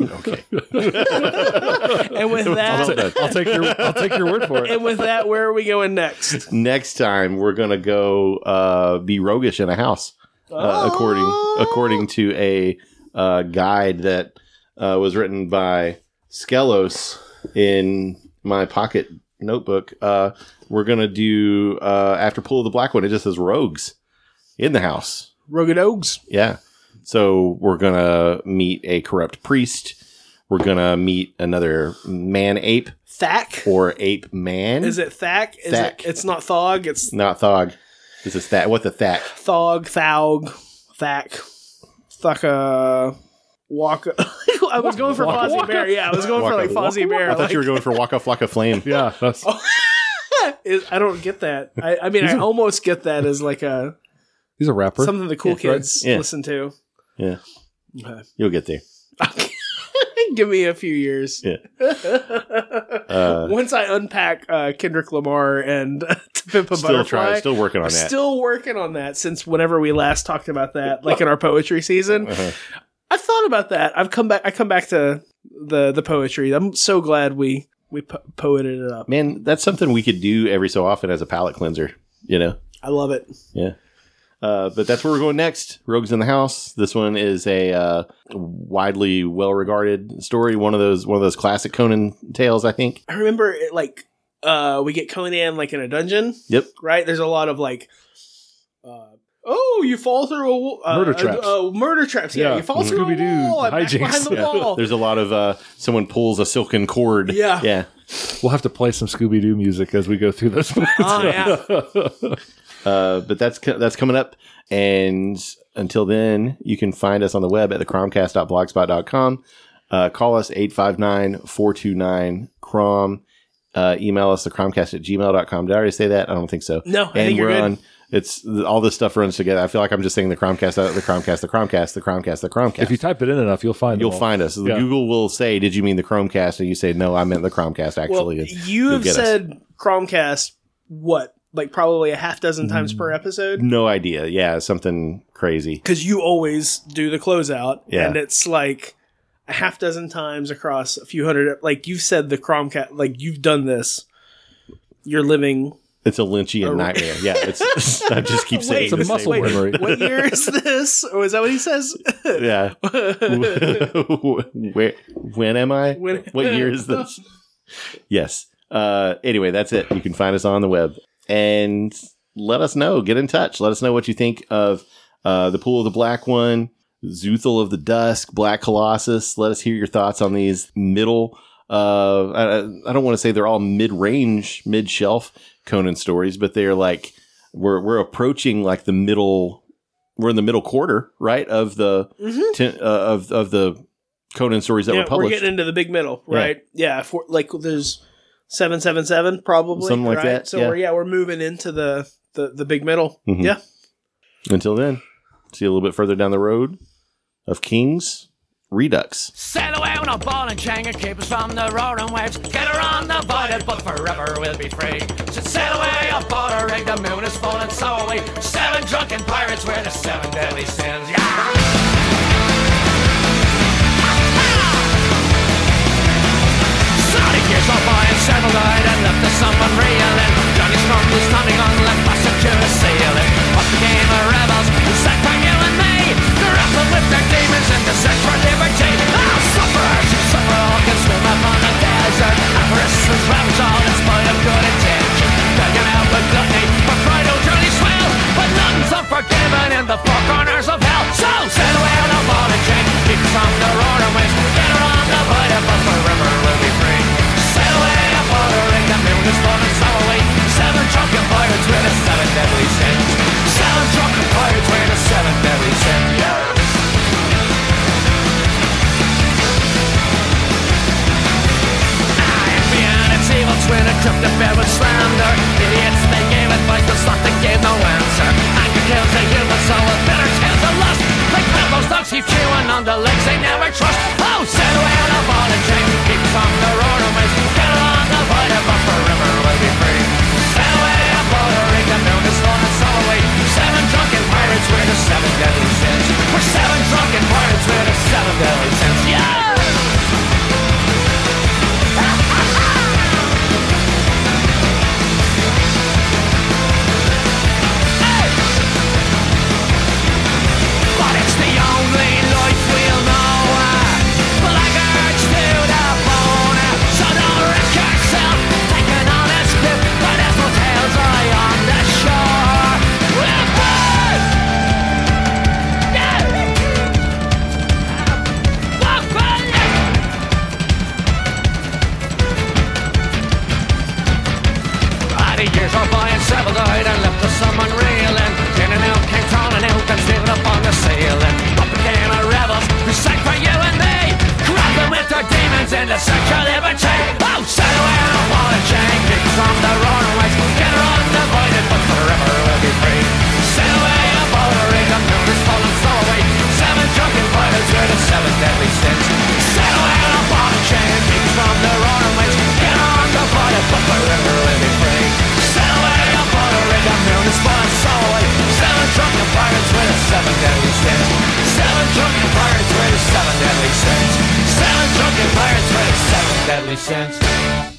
Okay. And with I'll, that, I'll take your I'll take your word for it. and with that, where are we going next? Next time we're gonna go uh, be roguish in a house, uh, according according to a uh, guide that uh, was written by Skelos in my pocket notebook. Uh, we're gonna do uh, after pull of the black one. It just says rogues in the house. Rogan Oaks. Yeah. So we're gonna meet a corrupt priest. We're gonna meet another man ape Thak. or ape man. Is it Thak? Is Thak. it? It's not Thog. It's not thog? This is that. What's the thack? Thog, thog, Thack, Thaka, Waka. I was going for Waka- Fozzie Waka. Bear. Yeah, I was going for like Waka- Fozzie Bear. I thought like- you were going for Waka Flocka Flame. yeah, that's I don't get that. I, I mean, I almost get that as like a he's a rapper. something the cool Yeah, right. kids Yeah. listen to. Yeah. Okay. You'll get there. Give me a few years. Yeah. Uh, Once I unpack uh, Kendrick Lamar and Pimp a still Butterfly, trying. Still working on that. Still working on that since whenever we last talked about that, like in our poetry season. Uh-huh. I've thought about that. I've come back. I come back to the the poetry. I'm so glad we we po- poeted it up. Man, that's something we could do every so often as a palate cleanser. You know. I love it. Yeah. Uh, but that's where we're going next. Rogues in the House. This one is a uh, widely well regarded story. One of those one of those classic Conan tales, I think. I remember it like uh we get Conan like in a dungeon. Yep. Right. There's a lot of like. Uh, Oh, you fall through a uh, Murder uh, traps. Uh, murder traps. Yeah, Yeah. you fall through a Scooby-Doo wall. I'm back hijinks. behind the Yeah. wall. There's a lot of uh, someone pulls a silken cord. Yeah. Yeah. We'll have to play some Scooby Doo music as we go through this. Oh, yeah. Uh, but that's that's coming up. And until then, you can find us on the web at thecromcast.blogspot.com. Uh, call us 859-429-CROM. Uh, email us thecromcast at gmail.com. Did I already say that? I don't think so. No, I and think you're we're good. on. It's all this stuff runs together. I feel like I'm just saying the Cromcast, uh, the Cromcast, the Cromcast, the Cromcast, the Cromcast. if you type it in enough, you'll find You'll them find us. Yeah. Google will say, "Did you mean the Chromecast?" And you say, "No, I meant the Cromcast." Well, Actually, And you have get us. said Cromcast what, like probably a half dozen times Mm. per episode, no idea. Yeah, something crazy. because you always do the closeout, Yeah. and it's like a half dozen times across a few hundred. Like you've said the Cromcast, like you've done this. You're living. It's a Lynchian Oh. nightmare. Yeah, it's. I just keep saying Wait, It's a muscle memory. What year is this? Or is that what he says? Yeah. Where? When am I? When- what year is this? Yes. Uh, anyway, that's it. You can find us on the web and let us know. Get in touch. Let us know what you think of uh, the Pool of the Black One, Xuthal of the Dusk, Black Colossus. Let us hear your thoughts on these middle. Uh, I, I don't want to say they're all mid-range, mid-shelf Conan stories, but they're like we're we're approaching like the middle. We're in the middle quarter, right, of the ten, uh, of of the Conan stories that yeah, were published. we're getting into the big middle, Yeah. right? Yeah, for, like there's seven seven seven probably Something like right? that, So yeah. we're yeah we're moving into the the, the big middle. Mhm. Yeah, Until then, see you a little bit further down the road of Kings Redux. Sail away on a ball and chain and keep us from the roaring waves. Get her on the voided, but forever we'll be free. So sail away aboard a rig, the moon is full and so are we. Seven drunken pirates, we're the seven deadly sins. Yeah! By and and left us someone reeling. Johnny Storm was standing on left passenger ceiling. Up came the rebels, who set for you and me. Grappling with their demons in the search for liberty. Oh, sufferers who suffer all can swim up on the desert. Avarice has ravaged all twin, a cryptic with slander. Idiots, they gave advice, but slot they gave no answer. Anger kills the human soul with bitter tales of lust. Like those dogs keep chewing on the legs they never trust. Oh, sail away on a ball and chain, keep from the roaring waves. Get along the void, but forever we'll be free. Sail away a rig, the moon is full and so we. Seven drunken pirates, we're the seven deadly sins. We're seven drunken pirates, we're the seven deadly their in the search of liberty. Oh, away on a ball and chain. Kick from the roaring waves. Get on the voided, but forever we'll be free. Sail away a. The moon is falling so away. Seven drunken pirates with the seven deadly sins. Sail away a ball and chain. Kick from the roaring waves. Get on the voided, but forever we'll be free. Sail away a. The moon is falling so away. Seven drunken pirates with the seven deadly sins. Seven drunken pirates with the seven deadly sins. Drunken pirates the seven deadly sins.